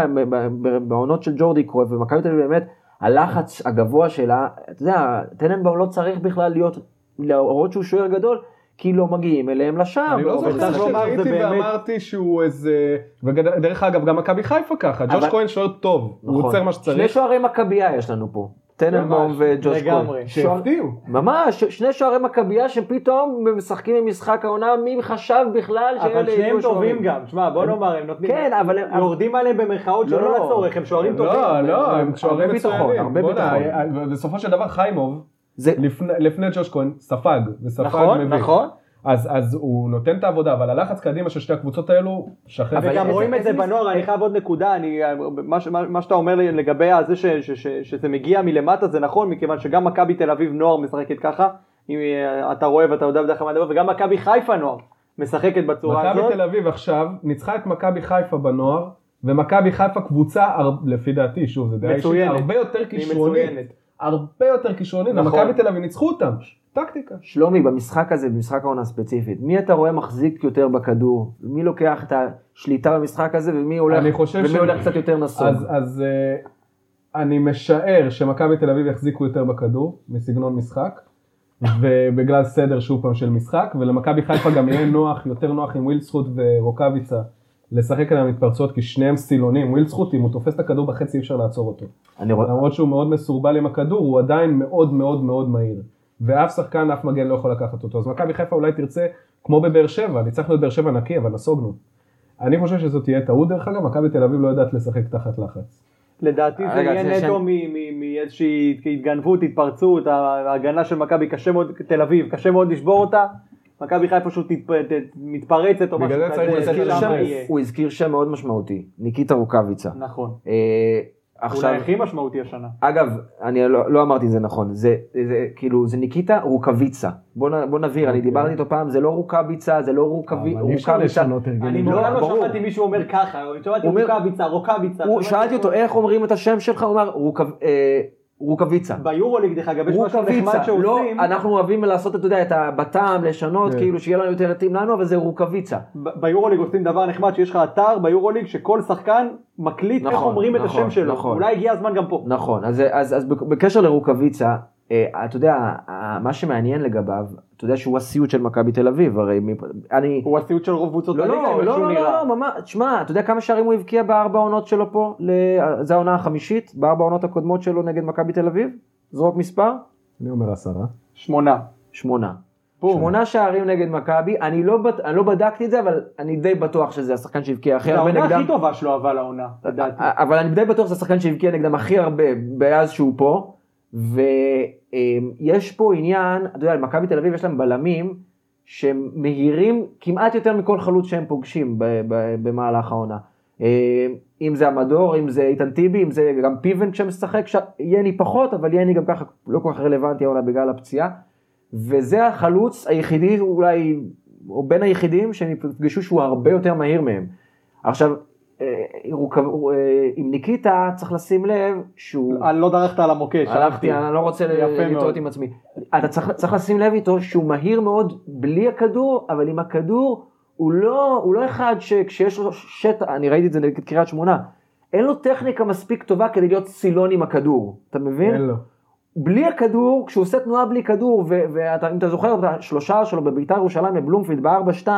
בעונות של ג'ורדי קרויף, ומכבי תל אביב באמת, הלחץ הגבוה שלה, אתה יודע, טננבאום לא צריך בכלל להיות, להראות שהוא שוער גדול, כי לא מגיעים אליהם לשער. אני לא זוכר שראיתי ואמרתי שהוא איזה... ודרך אגב, גם מכבי חיפה ככה, ג'וש אבל- כהן שוער טוב, הוא נכון. עוצר מה שני שצריך. שוערי מכבייה יש לנו פה. טננבאום וג'וש כהן. לגמרי. שהפתיעו. ממש, שני שוערי מכבייה שפתאום משחקים במשחק העונה, מי חשב בכלל אבל שאלה שניהם יהיו טובים שוערים? גם, שמע בוא נאמר, הם נותנים, כן, אבל הם- יורדים עליהם במרכאות לא, שלא לא. לצורך, הם שוערים טובים. לא, לא, הם שוערים הרבה ביטחון, מצוינים. הרבה ביטחון. אה, בסופו של דבר חיימוב, זה, לפני- לפני ג'וש כהן, ספג, וספג נכון, מביך. נכון. אז, אז הוא נותן את העבודה, אבל הלחץ קדימה של שתי הקבוצות האלו, שחרר. אבל וגם איזה- רואים את זה בנוער, אני חייב עוד נקודה, אני, מה, מה, מה שאתה אומר לגבי זה ש, ש, ש, שזה מגיע מלמטה זה נכון, מכיוון שגם מכבי תל אביב נוער משחקת ככה, אם אה, אתה רואה ואתה יודע בדרך כלל מה לדבר, וגם מכבי חיפה נוער משחקת בצורה מכבי הזאת. תל אביב עכשיו ניצחה את מכבי חיפה בנוער, ומכבי חיפה קבוצה, לפי דעתי, שוב, זה דעה אישית. הרבה יותר היא כישרונית. הרבה יותר כישרונית, נכון. ומכבי תל אביב ניצחו אותם. טקטיקה. שלומי, במשחק הזה, במשחק העונה הספציפית, מי אתה רואה מחזיק יותר בכדור? מי לוקח את השליטה במשחק הזה, ומי הולך, אני חושב ומי ש- הולך קצת יותר נסוג? אז, אז אה, אני משער שמכבי תל אביב יחזיקו יותר בכדור, מסגנון משחק, ובגלל סדר שוב פעם של משחק, ולמכבי חיפה גם יהיה נוח, יותר נוח עם ווילדסחוט ורוקאביצה, לשחק על המתפרצות, כי שניהם סילונים, ווילדסחוט, אם הוא תופס את הכדור בחצי אי אפשר לעצור אותו. אני רואה... למרות שהוא מאוד מסורבל עם הכדור, הוא עדיין מאוד מאוד מאוד מהיר. ואף שחקן, אף מגן לא יכול לקחת אותו. אז מכבי חיפה אולי תרצה, כמו בבאר שבע, ניצחנו את באר שבע נקי, אבל נסוגנו. אני חושב שזאת תהיה טעות, דרך אגב, מכבי תל אביב לא יודעת לשחק תחת לחץ. לדעתי זה יהיה נטו מאיזושהי התגנבות, התפרצות, ההגנה של מכבי קשה מאוד, תל אביב, קשה מאוד לשבור אותה. מכבי חיפה פשוט מתפרצת או משהו כזה, הוא הזכיר שם מאוד משמעותי, ניקיטה רוקאביצה. נכון. אה, עכשיו, אולי הכי משמעותי השנה. אגב, אני לא, לא אמרתי את זה נכון, זה, זה כאילו, זה ניקיטה רוקוויצה. בוא, בוא נבהיר. אני אוקיי. דיברתי איתו פעם, זה לא רוקביצה, זה לא רוקוויצה. אבל אי אפשר לשנות הרגלים. אני מעולם לא, לא שמעתי מישהו אומר ככה, שמעתי רוקביצה, רוקביצה. שאלתי אותו, איך אומרים את השם שלך? הוא אמר, רוקוויצה. ביורוליג דרך אגב, יש משהו נחמד שעושים. לא, אנחנו אוהבים לעשות, אתה יודע, את הבט"ם, לשנות, כן. כאילו שיהיה לנו יותר מתאים לנו, אבל זה רוקוויצה. ביורוליג עושים דבר נחמד, שיש לך אתר ביורוליג שכל שחקן מקליט איך נכון, אומרים את השם נכון, שלו. נכון. אולי הגיע הזמן גם פה. נכון, אז בקשר לרוקוויצה, אה, אתה יודע, מה שמעניין לגביו, אתה יודע שהוא הסיוט של מכבי תל אביב, הרי אני... הוא הסיוט של רוב קבוצות לא, הליגה, לא, לא, לא, לא, לא, ממש, תשמע, אתה יודע כמה שערים הוא הבקיע בארבע העונות שלו פה, זה העונה החמישית, בארבע העונות הקודמות שלו נגד מכבי תל אביב? זרוק מספר? אני אומר עשרה. שמונה. שמונה. שמונה שערים נגד מכבי, אני לא, אני לא בדקתי את זה, אבל אני די בטוח שזה השחקן שהבקיע הכי הרבה נגדם. זה העונה הכי טובה שלו אבל העונה, לדעתי. אבל אני די בטוח שזה השחקן שהבקיע נגדם הכי הרבה מאז שהוא פה. ויש פה עניין, אתה יודע, למכבי תל אביב יש להם בלמים שהם מהירים כמעט יותר מכל חלוץ שהם פוגשים במהלך העונה. אם זה המדור, אם זה איתן טיבי, אם זה גם פיבן כשמשחק, יני פחות, אבל יני גם ככה לא כל כך רלוונטי העונה בגלל הפציעה. וזה החלוץ היחידי אולי, או בין היחידים שהם יפגשו שהוא הרבה יותר מהיר מהם. עכשיו, אה, עם ניקיטה צריך לשים לב שהוא... אני לא דרכת על המוקש. הלכתי, אני לא רוצה לטעות עם עצמי. אתה צריך, צריך לשים לב איתו שהוא מהיר מאוד בלי הכדור, אבל עם הכדור הוא לא, הוא לא אחד שכשיש לו שטח, אני ראיתי את זה נגד קריית שמונה, אין לו טכניקה מספיק טובה כדי להיות סילון עם הכדור, אתה מבין? אין לו. בלי הכדור, כשהוא עושה תנועה בלי כדור, ואם אתה זוכר את השלושה שלו בביתר ירושלים בבלומפילד ב-4-2,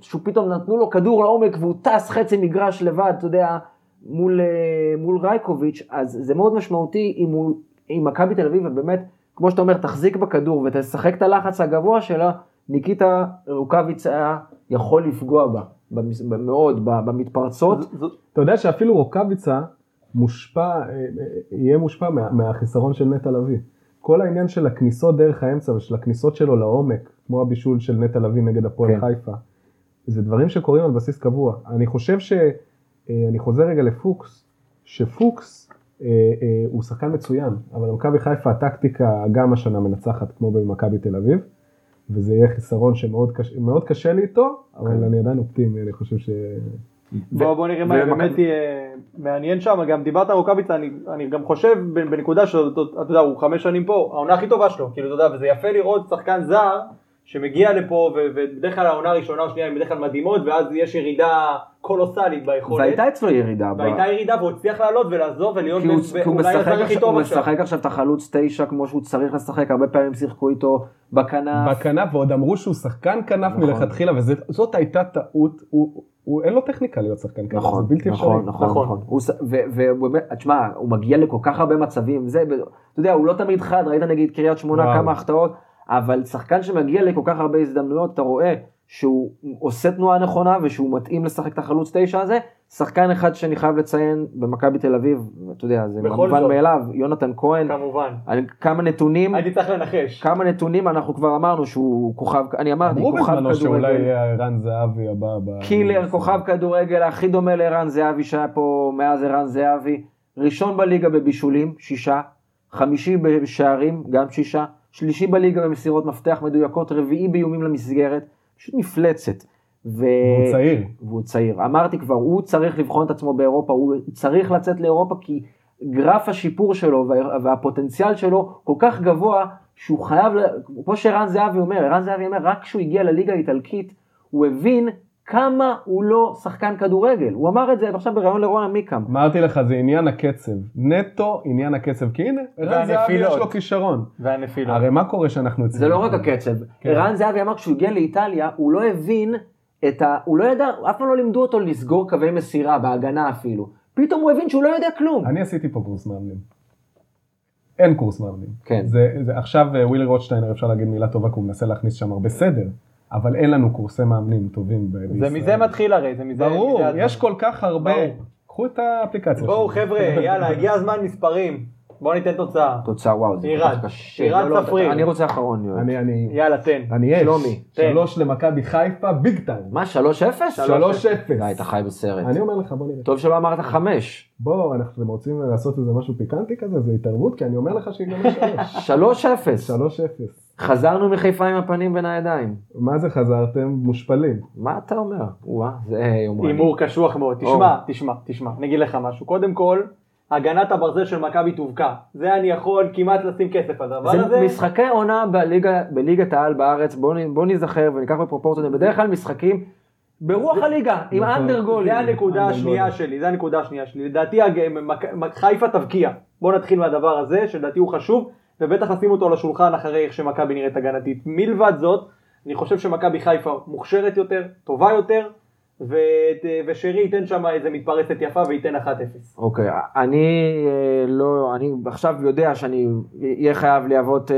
שהוא פתאום נתנו לו כדור לעומק והוא טס חצי מגרש לבד, אתה יודע, מול, אה, מול רייקוביץ', אז זה מאוד משמעותי אם הוא, אם מכבי תל אביב, ובאמת, כמו שאתה אומר, תחזיק בכדור ותשחק את הלחץ הגבוה שלה, ניקיטה רוקאביץ היה יכול לפגוע בה, מאוד, במתפרצות. אתה יודע שאפילו רוקאביצה מושפע, אה, אה, יהיה מושפע מה, מהחיסרון של נטע לביא. כל העניין של הכניסות דרך האמצע ושל הכניסות שלו לעומק, כמו הבישול של נטע לביא נגד הפועל כן. חיפה, זה דברים שקורים על בסיס קבוע. אני חושב ש... אה, אני חוזר רגע לפוקס, שפוקס אה, אה, הוא שחקן מצוין, אבל במכבי חיפה הטקטיקה גם השנה מנצחת כמו במכבי תל אביב, וזה יהיה חיסרון שמאוד קשה, קשה לי איתו, אבל כן. אני עדיין אופטימי, אני חושב ש... בוא, בוא נראה מה באמת יהיה מעניין שם, גם דיברת על רוקאביצה, אני, אני גם חושב בנקודה שאתה יודע, הוא חמש שנים פה, העונה הכי טובה שלו, כאילו אתה יודע, וזה יפה לראות שחקן זר שמגיע לפה, ובדרך כלל העונה הראשונה או שנייה הן בדרך כלל מדהימות, ואז יש ירידה קולוסלית ביכולת. והייתה אצלו ירידה. והייתה ירידה והוא הצליח לעלות ולעזוב ולהיות אולי הזר הכי טוב עכשיו. הוא משחק עכשיו את החלוץ תשע כמו שהוא צריך לשחק, הרבה פעמים שיחקו איתו בכנף. בכנף, ועוד אמרו שהוא שחקן כנף נכון. מלכתחילה, וזאת הייתה טעות, הוא, הוא אין לו טכניקה להיות שחקן כנף, נכון, זה בלתי נכון, אפשרי. נכון, נכון. נכון. ובאמת, תשמע, הוא מגיע לכל כך הרבה מצבים, זה, אתה יודע, הוא לא תמיד חד, ראית נגיד קריית שמונה כמה החטאות. אבל שחקן שמגיע לכל כך הרבה הזדמנויות, אתה רואה שהוא עושה תנועה נכונה ושהוא מתאים לשחק את החלוץ תשע הזה. שחקן אחד שאני חייב לציין במכבי תל אביב, אתה יודע, זה מובן מאליו, יונתן כהן. כמובן. כמה נתונים. הייתי צריך לנחש. כמה נתונים אנחנו כבר אמרנו שהוא כוכב, אני אמרתי, כוכב כדורגל. אמרו בזמנו שאולי יהיה ערן זהבי הבא. קילר, כוכב כדורגל הכי דומה לערן זהבי שהיה פה מאז ערן זהבי. ראשון בליגה בבישולים, שישה. חמישי בשערים, גם שישה. שלישי בליגה במסירות מפתח מדויקות, רביעי באיומים למסגרת, פשוט מפלצת. ו... והוא צעיר. והוא צעיר. אמרתי כבר, הוא צריך לבחון את עצמו באירופה, הוא צריך לצאת לאירופה כי גרף השיפור שלו וה... והפוטנציאל שלו כל כך גבוה, שהוא חייב, כמו שערן זהבי אומר, ערן זהבי אומר, רק כשהוא הגיע לליגה האיטלקית, הוא הבין כמה הוא לא שחקן כדורגל. הוא אמר את זה עכשיו בריאיון לרון עמיקם. אמרתי לך, זה עניין הקצב. נטו עניין הקצב. כי הנה, ערן זהבי יש לו כישרון. והנפילות. הרי מה קורה שאנחנו אצלנו? זה לא רק הקצב. כן. ערן זהבי אמר כשהוא הגיע לאיטליה, הוא לא הבין את ה... הוא לא ידע, אף פעם לא לימדו אותו לסגור קווי מסירה, בהגנה אפילו. פתאום הוא הבין שהוא לא יודע כלום. אני עשיתי פה קורס מאמנים. אין קורס מאמנים. כן. זה, זה, עכשיו ווילי רוטשטיינר אפשר להגיד מילה טובה, כי הוא מנסה להכניס שם הרבה סדר. אבל אין לנו קורסי מאמנים טובים בישראל. זה מזה מתחיל הרי, זה מזה... ברור, יש כל כך הרבה. קחו את האפליקציה. בואו חבר'ה, יאללה, הגיע הזמן מספרים. בוא ניתן תוצאה. תוצאה, וואו, זה. כל כך קשה. עירד לא, לא, צפריר. אני רוצה אחרון, יואל. אני, אני, יאללה, תן. אני יש. שלומי, תן. שלוש למכבי חיפה, ביג טיים. מה, שלוש אפס? שלוש אפס. די, אתה חי בסרט. אני אומר לך, בוא נראה. טוב שלא אמרת חמש. בוא, אנחנו רוצים לעשות איזה משהו פיקנטי כזה, זה התערבות, כי אני אומר לך שיגמר שלוש. שלוש אפס. שלוש אפס. חזרנו מחיפה עם הפנים בין הידיים. מה זה חזרתם? מושפלים. מה אתה אומר? וואה, זה יומרני. הימור קשוח מאוד. או. תשמע, תשמע, תשמע, אני אגיד לך משהו. קודם כל, הגנת הברזל של מכבי תובקע. זה אני יכול כמעט לשים כסף על הדבר הזה. זה משחקי עונה בליגה, בליגת העל בארץ, בואו בואו נזכר וניקח בפרופורציות, בדרך כלל משחקים ברוח הליגה, עם נכון. אנדר גולים. זה הנקודה השנייה. שלי, זה הנקודה השנייה שלי. לדעתי חיפה תבקיע. בוא נתחיל מהדבר הזה, שלדעתי הוא חשוב, ובטח נשים אותו על השולחן אחרי איך שמכבי נראית הגנתית. מלבד זאת, אני חושב שמכבי חיפה מוכשרת יותר, טובה יותר, ו- ושרי ייתן שם איזה מתפרצת יפה וייתן 1-0. אוקיי, אני אה, לא, אני עכשיו יודע שאני אהיה חייב להוות אה,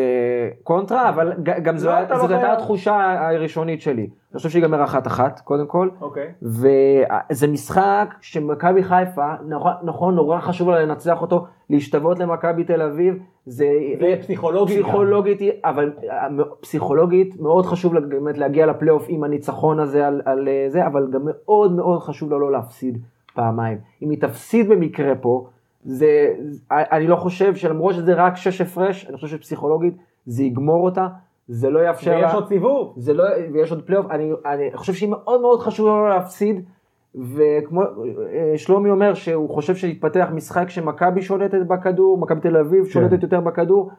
קונטרה, אבל גם זו לא, לא הייתה. התחושה הראשונית שלי. אני חושב שיגמר אחת אחת, קודם כל. אוקיי. וזה משחק שמכבי חיפה, נכון, נכון, נורא חשוב לה לנצח אותו, להשתוות למכבי תל אביב, זה... זה פסיכולוגית גם. אבל אה, פסיכולוגית מאוד חשוב לה באמת להגיע לפלייאוף עם הניצחון הזה על, על אה, זה, אבל גם מאוד מאוד חשוב לה לא להפסיד פעמיים. אם היא תפסיד במקרה פה, זה, אני לא חושב שלמרות שזה רק שש הפרש, אני חושב שפסיכולוגית זה יגמור אותה, זה לא יאפשר לה... ויש עוד סיבוב. זה לא, ויש עוד פלייאוף, אני, אני חושב שהיא מאוד מאוד חשוב לא להפסיד, וכמו אה, שלומי אומר שהוא חושב שיתפתח משחק שמכבי שולטת בכדור, מכבי תל אביב שולטת יותר בכדור,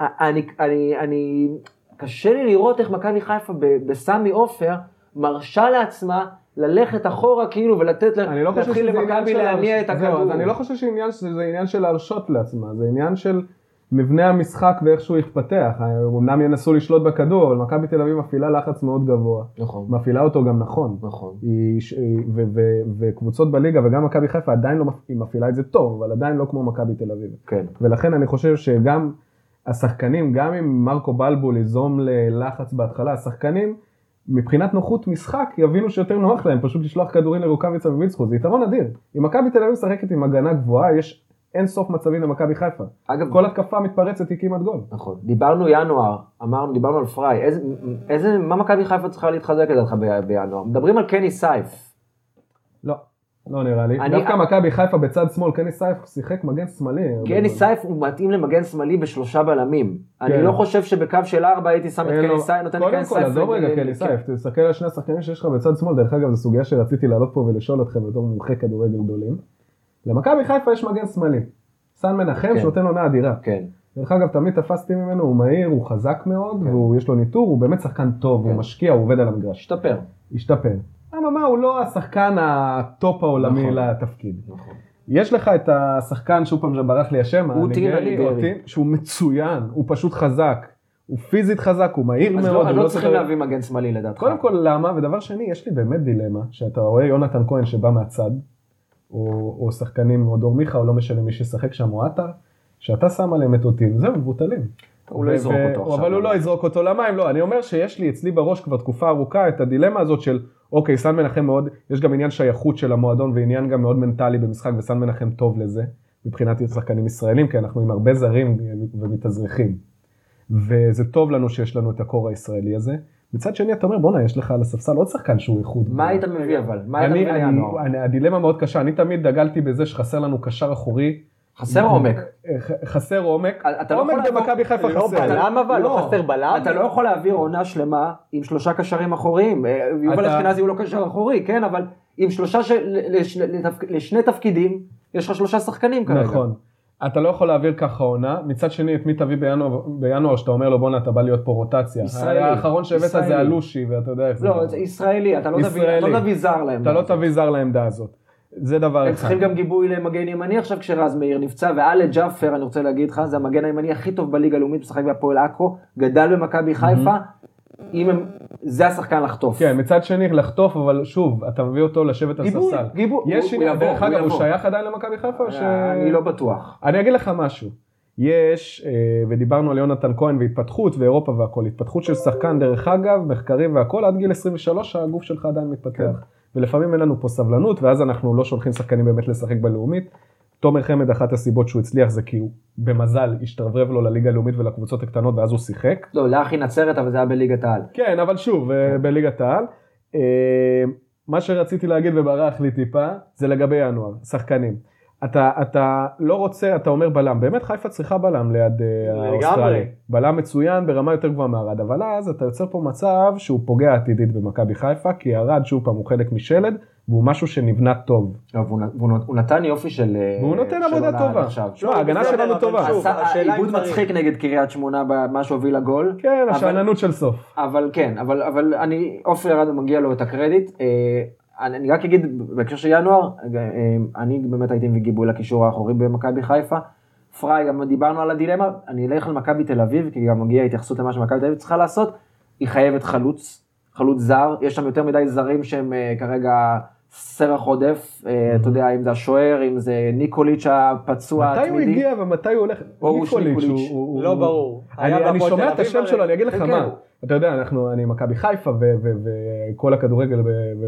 אני, אני, אני, קשה לי לראות איך מכבי חיפה בסמי עופר מרשה לעצמה ללכת אחורה כאילו ולתת, לה- אני לא חושב להתחיל שזה עניין למכבי של... להניע את הכדור. אני לא חושב שזה עניין של להרשות לעצמה, זה עניין של מבנה המשחק ואיך שהוא יתפתח. אמנם ינסו לשלוט בכדור, אבל מכבי תל אביב מפעילה לחץ מאוד גבוה. נכון, מפעילה אותו גם נכון. נכון. היא, ו, ו, וקבוצות בליגה וגם מכבי חיפה עדיין לא, מפעילה את זה טוב, אבל עדיין לא כמו מכבי תל אביב. כן. ולכן אני חושב שגם השחקנים, גם אם מרקו בלבול ייזום ללחץ בהתחלה, השחקנים מבחינת נוחות משחק יבינו שיותר נוח להם פשוט לשלוח כדורים לרוקאביצה ווילצחוט, זה יתרון אדיר. אם מכבי תל אביב משחקת עם הגנה גבוהה, יש אין סוף מצבים למכבי חיפה. אגב, כל התקפה מתפרצת היא כמעט גול. נכון. דיברנו ינואר, אמרנו, דיברנו על פריי, איזה, איזה, מה מכבי חיפה צריכה להתחזק לדעתך בינואר? מדברים על קני סייף. לא, לא נראה לי. אני- דווקא מכבי חיפה בצד שמאל, קני סייף שיחק מגן שמאלי. קני. סייף הוא מתאים למגן שמאלי בשלושה בלמים. אני כן. לא חושב שבקו של ארבע הייתי שם את קני סייף, נותן קודם לקני כל, סייף. עזוב רגע קני ל- סייף, תסתכל על שני השחקנים שיש לך בצד שמאל, דרך אגב, זו סוגיה שרציתי לעלות פה ולשאול אתכם בתור מומחי כדורגל גדולים. למכבי חיפה יש מגן שמאלי. סן מנחם כן. שנותן עונה אדירה. כן, דרך אגב, תמיד תפסתי ממנו, הוא מהיר, הוא חזק מאוד, כן. ויש לו ניתור, הוא באמת שחקן טוב, כן. הוא משקיע, הוא עובד על המגרש. השתפר. השתפר. אממה, הוא לא השחקן הטופ העולמי נכון. לתפקיד. נכון. יש לך את השחקן, שוב פעם, ברח לי השם, אוטין הניגרי. אוטין, שהוא מצוין, הוא פשוט חזק. הוא פיזית חזק, הוא מהיר אז מאוד. לא- הוא אז לא צריך- צריכים להביא מגן שמאלי לדעתך. קודם כל למה, ודבר שני, יש לי באמת דילמה, שאתה רואה יונתן כהן שבא מהצד, או, או שחקנים, או דור מיכה, או לא משנה מי שישחק שם, או עטר, שאתה שם עליהם את אותין, זהו, מבוטלים. הוא לא יזרוק אותו עכשיו. אבל הוא לא יזרוק אותו למים, לא, אני אומר שיש לי אצלי בראש כבר תקופה ארוכה את הדילמה הזאת של, אוקיי, סן מנחם מאוד, יש גם עניין שייכות של המועדון ועניין גם מאוד מנטלי במשחק, וסן מנחם טוב לזה, מבחינת שחקנים ישראלים, כי אנחנו עם הרבה זרים ומתאזרחים. וזה טוב לנו שיש לנו את הקור הישראלי הזה. מצד שני אתה אומר בואנה יש לך על הספסל עוד שחקן שהוא איכות. מה היית מביא אבל? מה היית אני, מביא אני, לינואר? אני, הדילמה מאוד קשה, אני תמיד דגלתי בזה שחסר לנו קשר אחורי. חסר עומק. ח- חסר עומק, אתה לא עומק במכבי חיפה לא חסר. בלם אבל? לא חסר בלם? אתה לא יכול להעביר עונה שלמה עם שלושה קשרים אחוריים. אה, יובל אשכנזי הוא לא קשר אחורי, כן, אבל עם שלושה. לשני תפקידים, יש לך שלושה שחקנים כרגע. נכון. אתה לא יכול להעביר ככה עונה, מצד שני את מי תביא בינואר, בינואר שאתה אומר לו בואנה אתה בא להיות פה רוטציה. ישראלי. האחרון שהבאת. זה אלושי ואתה יודע איך זה. לא, ישראלי, אתה לא תביא, ישראלי. אתה לא תביא זר להם. אתה לא תביא זר לעמדה הזאת. זה דבר הם אחד. צריכים גם גיבוי למגן ימני עכשיו כשרז מאיר נפצע, ואלה ג'אפר, אני רוצה להגיד לך, זה המגן הימני הכי טוב בליגה הלאומית, משחק בהפועל עכו, גדל במכבי חיפה, אם הם, זה השחקן לחטוף. כן, מצד שני לחטוף, אבל שוב, אתה מביא אותו לשבת על גיבוי, ספסל. גיבוי, יש הוא- יבוא, דרך אגב, הוא. שייך עדיין למכבי חיפה או ש... אני לא בטוח. אני אגיד לך משהו. יש, אה, ודיברנו על יונתן כהן והתפתחות ואירופה והכל, התפתחות של שחקן דרך אגב, מחקרים והכל, עד גיל 23 הגוף שלך עדיין מתפתח. ולפעמים אין לנו פה סבלנות, ואז אנחנו לא שולחים שחקנים באמת לשחק בלאומית. תומר חמד, אחת הסיבות שהוא הצליח זה כי הוא במזל השתרברב לו לליגה הלאומית ולקבוצות הקטנות ואז הוא שיחק. לא, לאחי נצרת, אבל זה היה בליגת העל. כן, אבל שוב, אה, בליגת העל. אה, מה שרציתי להגיד וברח לי טיפה, זה לגבי ינואר, שחקנים. אתה, אתה לא רוצה, אתה אומר בלם, באמת חיפה צריכה בלם ליד אה, האוסטרלי. בלם מצוין ברמה יותר גבוהה מארד, אבל אז אתה יוצר פה מצב שהוא פוגע עתידית במכבי חיפה, כי ארד שוב פעם הוא חלק משלד, והוא משהו שנבנה טוב. הוא נתן יופי של... והוא נותן עבודה טובה. תשמע, ההגנה שלנו טובה. עשה איבוד מצחיק נגד קריית שמונה במה שהוביל לגול. כן, השאננות של סוף. אבל כן, אבל אני, עופר ירד מגיע לו את הקרדיט. אה, אני רק אגיד, בהקשר של ינואר, אה, אני באמת הייתי מביא גיבוי לקישור האחורי במכבי חיפה. פריי, גם דיברנו על הדילמה, אני אלך למכבי תל אביב, כי גם מגיעה התייחסות למה שמכבי תל אביב צריכה לעשות. היא חייבת חלוץ, חלוץ זר, יש שם יותר מדי זרים שהם אה, כרגע סרח עודף, אה, אתה יודע, אם זה השוער, אם זה ניקוליץ' הפצוע התמידי. מתי הוא הגיע ומתי הוא הולך? ניקוליץ', לא ברור. אני שומע את השם שלו, אני אגיד לך כן, מה. כן. אתה יודע, אנחנו, אני מכבי חיפה וכל הכדורגל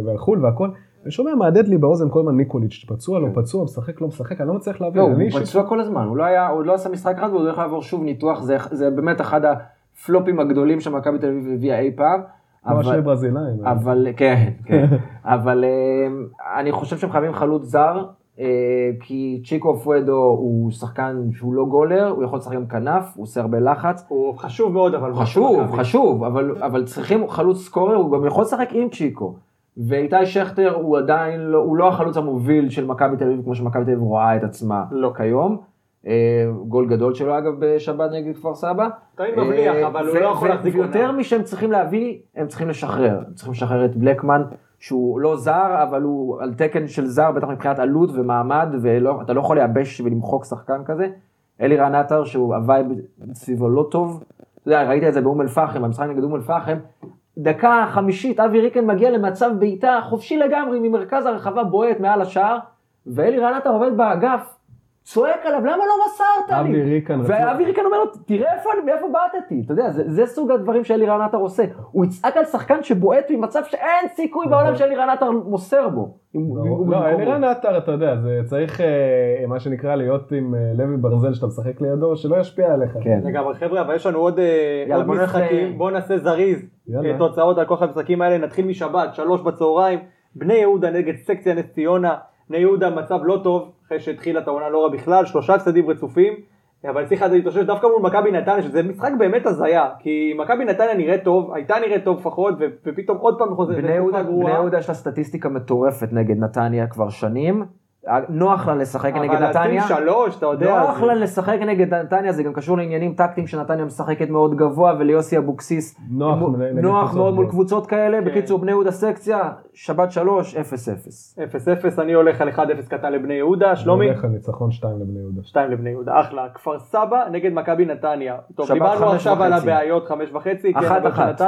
והחו"ל והכל. אני שומע מהדהד לי באוזן כל הזמן ניקוליץ', פצוע, לא כן. פצוע, משחק, לא משחק, אני לא מצליח להבין. לא, הוא פצוע כל הזמן, הוא לא היה, הוא לא עשה משחק אחד והוא הולך לעבור שוב ניתוח, זה באמת אחד הפלופים הגדולים שמכבי תל אביב הביאה אי פעם. כמו שני ברזילאים. אבל, כן, כן. אבל אה, אני חושב שהם חייבים חלוץ זר, אה, כי צ'יקו פואדו הוא שחקן שהוא לא גולר, הוא יכול לשחק גם כנף, הוא עושה הרבה לחץ. הוא חשוב מאוד, אבל... חשוב, חשוב, אבל, אבל צריכים חלוץ סקורר, הוא גם יכול לשחק עם צ'יקו. ואיתי שכטר הוא עדיין לא, הוא לא החלוץ המוביל של מכבי תל אביב כמו שמכבי תל אביב רואה את עצמה לא כיום. אה, גול גדול שלו אגב בשבת נגד כפר סבא. תמיד מבליח, אה, אבל הוא לא יכול להחזיק עונה. ויותר משהם צריכים להביא, הם צריכים לשחרר. הם צריכים לשחרר את בלקמן, שהוא לא זר, אבל הוא על תקן של זר, בטח מבחינת עלות ומעמד, ואתה לא יכול לייבש ולמחוק שחקן כזה. אלירן עטר, שהוא הווייב סביבו לא טוב. אתה יודע, ראית את זה באום אל-פחם, במשחק נגד אום אל-פחם. דקה חמישית, אבי ריקן מגיע למצב בעיטה חופשי לגמרי, ממרכז הרחבה בועט מעל השער, ואלירן עטר עובד באגף. צועק עליו, למה לא מסרת לי? אבי ריקן. ואבי ריקן אומר לו, תראה איפה אני, מאיפה בעטתי. אתה יודע, זה, זה סוג הדברים שאלירן עטר עושה. הוא יצעק על שחקן שבועט ממצב שאין סיכוי נכון. בעולם שאלירן עטר מוסר בו. לא, אלירן עטר, אתה יודע, זה צריך, אה, מה שנקרא, להיות עם אה, לב ברזל שאתה משחק לידו, שלא ישפיע עליך. כן. לגמרי, חבר'ה, אבל יש לנו עוד אה, משחקים, בואו נעשה זריז. תוצאות על כל המשחקים האלה, נתחיל משבת, שלוש בצהריים, בני יהודה נגד סקציה נס ציונה. בני יהודה מצב לא טוב, אחרי שהתחילה את העונה לא רע בכלל, שלושה הפסדים רצופים, אבל צריך להתאושש דווקא מול מכבי נתניה, שזה משחק באמת הזיה, כי מכבי נתניה נראית טוב, הייתה נראית טוב לפחות, ופתאום עוד פעם חוזרת. בני יהודה יש לה סטטיסטיקה מטורפת נגד נתניה כבר שנים, נוח לה לשחק נגד נתניה. אבל שלוש, אתה יודע. נוח לה לשחק נגד נתניה, זה גם קשור לעניינים טקטיים שנתניה משחקת מאוד גבוה, וליוסי אבוקסיס נוח, נוח מאוד מול קבוצות כאלה. כן. בקיצור, בני יהודה סקציה, שבת שלוש, אפס אפס. אפס אפס, אני הולך על 1-0 קטן לבני יהודה, שלומי? אני הולך על ניצחון 2 לבני יהודה. 2 לבני יהודה, אחלה. כפר סבא נגד מכבי נתניה. טוב, דיברנו עכשיו על הבעיות, חמש וחצי. כן, אחת אחת.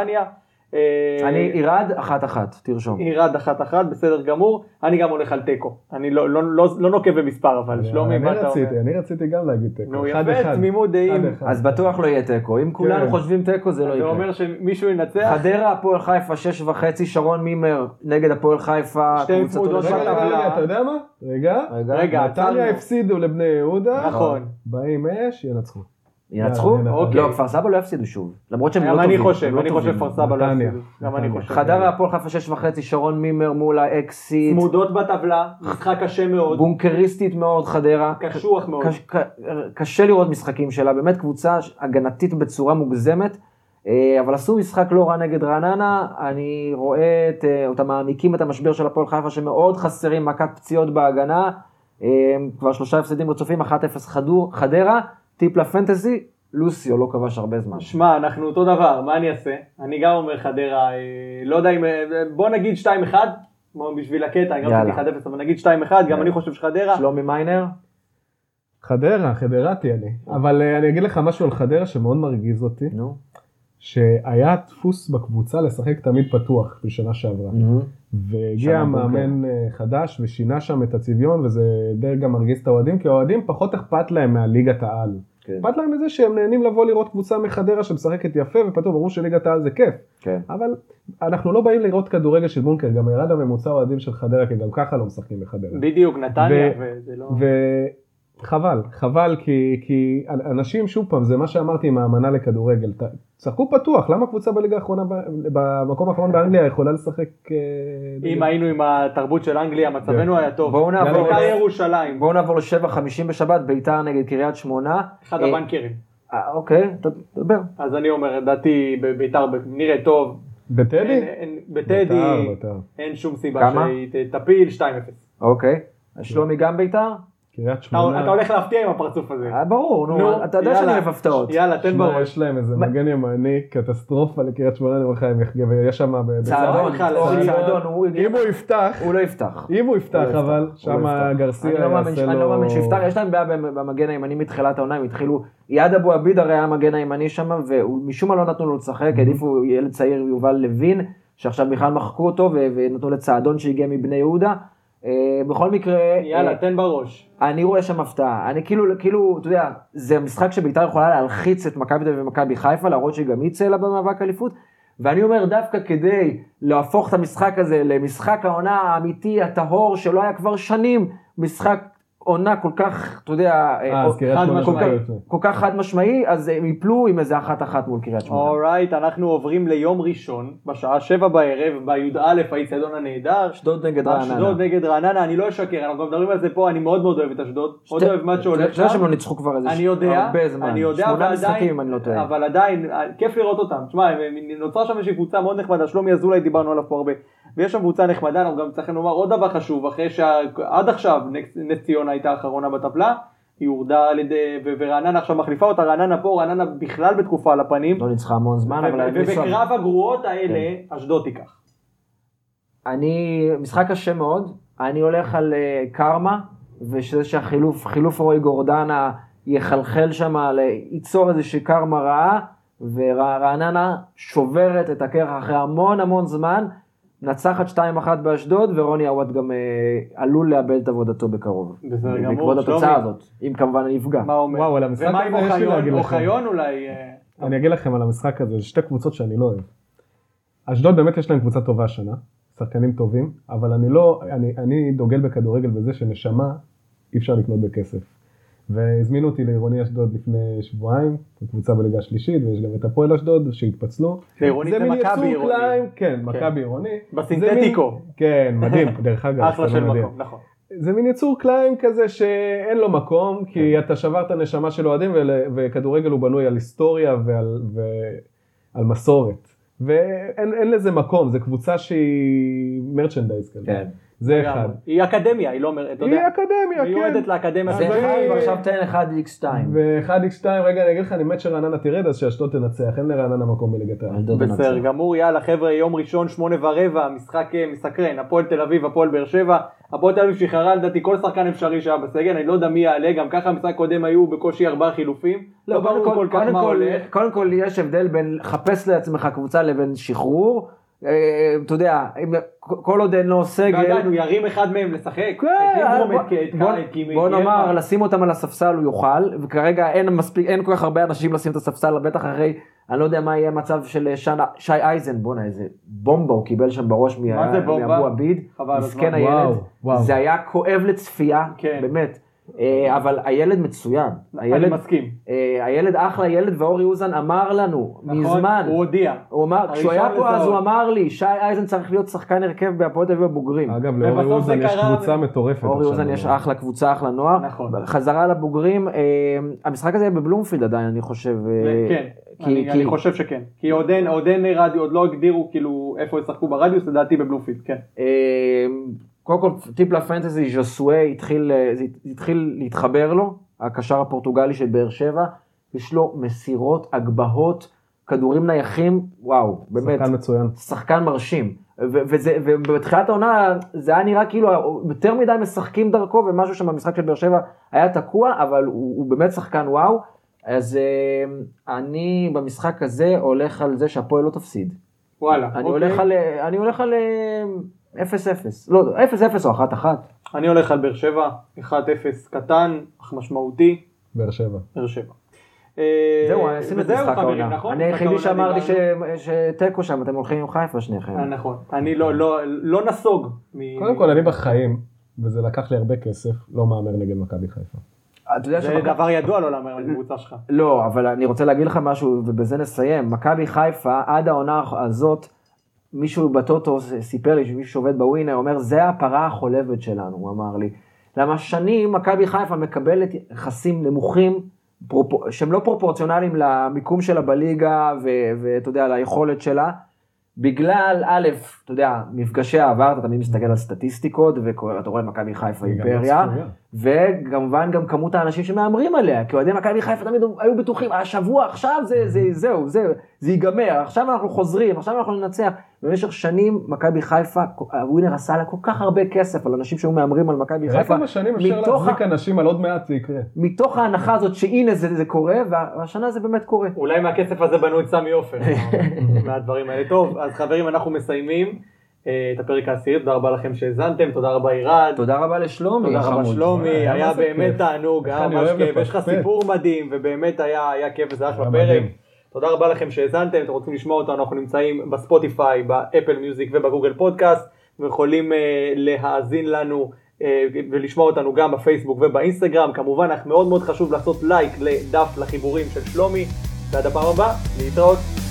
אני עירד אחת אחת, תרשום. עירד אחת אחת, בסדר גמור. אני גם הולך על תיקו. אני לא, לא, לא, לא נוקב במספר, אבל שלומי, מה אתה אומר? אני רציתי גם להגיד תיקו. נו יפה, תמימות דעים. אז בטוח לא יהיה תיקו. אם כולנו כן. חושבים תיקו זה לא יקרה. זה אומר שמישהו ינצח. חדרה, הפועל חיפה, שש וחצי, שרון מימר נגד הפועל חיפה. שתי צמודות בטבלה. אתה יודע מה? רגע. רגע. נתניה הפסידו לבני יהודה. נכון. באים אש, ינצחו. ינצחו? אוקיי. לא, כפר סבא לא יפסידו שוב. למרות שהם לא טובים. גם אני חושב, אני חושב כפר סבא לא יפסידו. גם אני חושב. חדרה הפועל חיפה שש וחצי, שרון מימר מול האקסיט. צמודות בטבלה, משחק קשה מאוד. בונקריסטית מאוד חדרה. קשוח מאוד. קשה לראות משחקים שלה, באמת קבוצה הגנתית בצורה מוגזמת. אה, אבל עשו משחק לא רע נגד רעננה, אני רואה את אה, אותם מעמיקים את המשבר של הפועל חיפה שמאוד חסרים מכת פציעות בהגנה, אה, כבר שלושה הפסדים רצופים, 1-0 חדרה, טיפ לפנטזי, לוסיו לא כבש הרבה זמן. שמע, אנחנו אותו דבר, מה אני אעשה? אני גם אומר חדרה, אה, לא יודע אם, אה, בוא נגיד 2-1, בשביל הקטע, אני גם רציתי 1-0, אבל נגיד 2-1, גם אני חושב שחדרה. שלומי מיינר? חדרה, חדרתי אני. אבל אה, אני אגיד לך משהו על חדרה שמאוד מרגיז אותי. נו. שהיה דפוס בקבוצה לשחק תמיד פתוח בשנה שעברה. והגיע מאמן חדש ושינה שם את הצביון וזה די גם מרגיז את האוהדים כי האוהדים פחות אכפת להם מהליגת העל. כן. אכפת להם מזה שהם נהנים לבוא לראות קבוצה מחדרה שמשחקת יפה ופתאום ברור שליגת העל זה כיף. כן. אבל אנחנו לא באים לראות כדורגל של בונקר, גם ירד הממוצע אוהדים של חדרה כי גם ככה לא משחקים בחדרה. בדיוק, נתניה וזה לא... חבל, חבל כי, כי אנשים, שוב פעם, זה מה שאמרתי עם האמנה לכדורגל, תשחקו פתוח, למה קבוצה בליגה האחרונה, במקום האחרון באנגליה יכולה לשחק... אה, אם היינו עם התרבות של אנגליה, מצבנו היה טוב. בואו נעבור בית"ר ירושלים, בואו נעבור לשבע חמישים בשבת, ביתר נגד קריית שמונה. אחד אה, הבנקרים. אה, אוקיי, תדבר. אז אני אומר, לדעתי בית"ר נראה טוב. בטדי? בטדי. אין שום סיבה כמה? שהיא תפיל 2-0. אוקיי. שלומי גם ביתר? קריית שמונה. אתה הולך להפתיע עם הפרצוף הזה. אה, ברור, נו, אתה יודע. שאני אוהב הפתעות. יאללה, תן בראש. יש להם איזה מגן ימני, קטסטרופה לקריית שמונה, אני אומר לך, הם יחגגו, ויש שם... ב- צעדון, צעדון. אם הוא יפתח, הוא לא יפתח. אם הוא יפתח, לא אבל שם לא יפתח. גרסיה לא יעשה לו... אני לא מאמין שיפתח, יש להם בעיה במ- במגן הימני מתחילת העונה, הם התחילו, יעד אבו עביד הרי היה המגן הימני שם, ומשום מה לא נתנו לו לשחק, העדיפו ילד צעיר יובל לוין, שעכשיו בכלל מחקו אותו, ו- ונתנו לצעדון שהגיע מבני יהודה. אה, בכל מקרה, יאללה, אה, תן בראש. אני רואה שם הפתעה, אני כאילו, כאילו, אתה יודע, זה משחק שביתר יכולה להלחיץ את מכבי תל אביב ומכבי חיפה, להראות שגם היא צאלה במאבק אליפות, ואני אומר דווקא כדי להפוך את המשחק הזה למשחק העונה האמיתי, הטהור, שלא היה כבר שנים, משחק עונה כל כך, אתה יודע, אה. שלך לפני. כל כך חד משמעי, אז הם יפלו עם איזה אחת אחת מול קריית שמונה. אורייט, אנחנו עוברים ליום ראשון, בשעה שבע בערב, בי"א, האיצטדיון הנהדר. אשדוד נגד רעננה. אשדוד נגד רעננה, אני לא אשקר, אנחנו מדברים על זה פה, אני מאוד מאוד אוהב את אשדוד, מאוד אוהב מה אתה שהולך יודע שהם שם. לא ניצחו כבר איזה הרבה זמן, אני יודע, שמונה אבל משחקים אני לא טועה. אבל עדיין, אה, כיף לראות אותם. תשמע, נוצרה שם איזושהי קבוצה מאוד נחמדה, שלומי אזולאי דיברנו עליו פה הרבה. ויש שם קבוצה נחמדה, אנחנו גם צריכים לומר עוד דבר חשוב, אחרי שעד עכשיו נס ציונה הייתה האחרונה בטבלה, היא הורדה על ידי, ורעננה עכשיו מחליפה אותה, רעננה פה, רעננה בכלל בתקופה על הפנים, לא ניצחה המון זמן, אבל... ובקרב הגרועות האלה, כן. אשדוד תיקח. אני, משחק קשה מאוד, אני הולך על אה, קרמה, ושזה שהחילוף, חילוף רועי גורדנה יחלחל שם, ייצור איזושהי קרמה רעה, ורעננה שוברת את הקרח אחרי המון המון זמן, נצחת 2-1 באשדוד, ורוני עווד גם אה, עלול לאבד את עבודתו בקרוב. בסדר גמור, בעקבות התוצאה שלומי. הזאת, אם כמובן אני אפגע. מה אומר? וואו, על המשחק ומה עם הזה יש לי אוחיון? להגיד לכם. אוחיון אולי... אה, אני אגיד לכם על המשחק הזה, זה שתי קבוצות שאני לא אוהב. אשדוד באמת יש להם קבוצה טובה השנה, שחקנים טובים, אבל אני לא, אני, אני דוגל בכדורגל בזה שנשמה אי אפשר לקנות בכסף. והזמינו אותי לעירוני אשדוד לפני שבועיים, קבוצה בליגה השלישית, ויש גם את הפועל אשדוד שהתפצלו. לעירוני זה מכבי עירוני. קליים, כן, מכבי עירוני. בסינתטיקו. כן, מדהים, דרך אגב. אחלה של. מקום, נכון. זה מין יצור קליים כזה שאין לו מקום, כי אתה שברת נשמה של אוהדים, ול- וכדורגל הוא בנוי על היסטוריה ועל, ועל מסורת. ואין אין לזה מקום, זו קבוצה שהיא מרצ'נדייז כזה. כן. זה אחד. היא אקדמיה, היא לא אומרת, אתה היא יודע. אקדמיה, היא כן. מיועדת לאקדמיה. זה אחד, ועכשיו תן 1x2. ו-1x2, רגע, אני אגיד לך, אני מת שרעננה תרד, אז שאשדוד תנצח, אין לרעננה מקום בליגת העל. בסדר. גמור, יאללה חבר'ה, יום ראשון, שמונה ורבע, משחק אה, מסקרן, הפועל תל אביב, הפועל באר שבע, הפועל תל אביב שחררה לדעתי כל שחקן אפשרי שהיה בסגל, אני לא יודע מי יעלה, גם ככה המשחק הקודם היו בקושי ארבעה חילופים, לא ברור קודם כל כך קודם מה כל, הולך. קודם כל יש הבדל בין לחפש לעצמך קבוצה לבין שחרור. אה, אתה יודע, כל עוד אין לו סגל, ועדיין הוא ירים אחד מהם לשחק, כן, אינדרום, בוא- נאמר. לשים אותם על הספסל הוא יוכל, וכרגע אין מספיק, אין כל כך הרבה אנשים לשים את הספסל, בטח אחרי, אני לא יודע מה יהיה המצב של שנה- שי אייזן, בואנה איזה בומבה הוא קיבל שם בראש? מאבו עביד, מסכן. הילד. זה היה כואב לצפייה, כן. באמת, אה, אבל הילד מצוין, אני הילד, מסכים. אה, הילד אחלה ילד, ואורי אוזן אמר לנו, נכון? מזמן, הוא הודיע. הוא אמר, כשהוא היה פה אז. הוא אמר לי, שי אייזן צריך להיות שחקן הרכב בהפועל תל אביב הבוגרים. אגב, לאורי אוזן יש קבוצה מטורפת. אורי. אוזן יש אחלה קבוצה, אחלה נוער. נכון. חזרה לבוגרים, אה, המשחק הזה בבלומפילד עדיין, אני חושב. אה, כן, כי- אני כי- אני חושב שכן. כי עוד אין עוד אין רדיו, עוד לא הגדירו כאילו איפה ישחקו ברדיוס, לדעתי בבלומפילד, כן. קודם כל, טיפ לפנטזי, ז'וסואי התחיל, אה, התחיל להתחבר לו, הקשר הפורטוגלי של באר שבע, יש לו מסירות, הגבהות, כדורים נייחים, וואו, באמת, שחקן מצוין. שחקן מרשים. ובתחילת העונה זה היה נראה כאילו יותר מדי משחקים דרכו ומשהו שם במשחק של באר שבע היה תקוע, אבל הוא, הוא באמת שחקן וואו. אז אה, אני במשחק הזה הולך על זה שהפועל לא תפסיד. וואלה. אני אוקיי. הולך על, אה, אני הולך על 0-0, לא, 0-0 או 1-1. אני הולך על באר שבע, 1-0 קטן, אך משמעותי, באר שבע. באר שבע. זהו, אה, עשינו את וזהו, משחק העונה. נכון? אני היחידי שאמרתי שתיקו שם, אתם הולכים עם חיפה שניכם. אה, נכון, אני לא- לא- לא נסוג. קודם כל, אני בחיים, וזה לקח לי הרבה כסף, לא מהמר נגד מכבי חיפה. אתה יודע זה דבר ידוע לא להמר על קבוצה שלך. לא, אבל אני רוצה להגיד לך משהו, ובזה נסיים. מכבי חיפה, עד העונה הזאת, מישהו בטוטו סיפר לי, שמישהו שעובד בווינר, אומר, זה הפרה החולבת שלנו, הוא אמר לי. למה שנים מכבי חיפה מקבלת יחסים נמוכים, פרופ... שהם לא פרופורציונליים למיקום שלה בליגה, ואתה יודע, ליכולת שלה. בגלל, א', אתה יודע, מפגשי העבר, אתה תמיד מסתכל על סטטיסטיקות, ואתה רואה מכבי חיפה אימפריה, לא צפויה. וכמובן גם כמות האנשים שמהמרים עליה, כי אוהדי מכבי חיפה תמיד היו בטוחים, השבוע עכשיו זה, זה, זהו, זה, זה ייגמר, עכשיו אנחנו חוזרים, עכשיו אנחנו ננצח. במשך שנים מכבי חיפה, הווינר עשה לה כל כך הרבה כסף על אנשים שהיו מהמרים על מכבי חיפה, כמה שנים אפשר מתוך, להחזיק אנשים על עוד מעט זה יקרה. מתוך ההנחה הזאת שהנה זה, זה קורה, והשנה זה באמת קורה. אולי מהכסף הזה בנו את סמי עופר, מהדברים האלה. טוב, אז חברים, אנחנו מסיימים אה, את הפרק העשירי, תודה רבה לכם שהאזנתם, תודה רבה עירד. תודה רבה לשלומי, תודה רבה. שלומי, היה היה באמת. תענוג, היה אני ממש כיף, יש לך. סיפור מדהים, ובאמת היה היה כיף וזה אחלה היה פרק. תודה רבה לכם שהאזנתם, אתם רוצים לשמוע אותנו, אנחנו נמצאים בספוטיפיי, באפל מיוזיק ובגוגל פודקאסט, ויכולים אה, להאזין לנו אה, ולשמוע אותנו גם בפייסבוק ובאינסטגרם. כמובן, אך מאוד מאוד חשוב לעשות לייק לדף לחיבורים של שלומי, ועד הפעם הבאה, להתראות.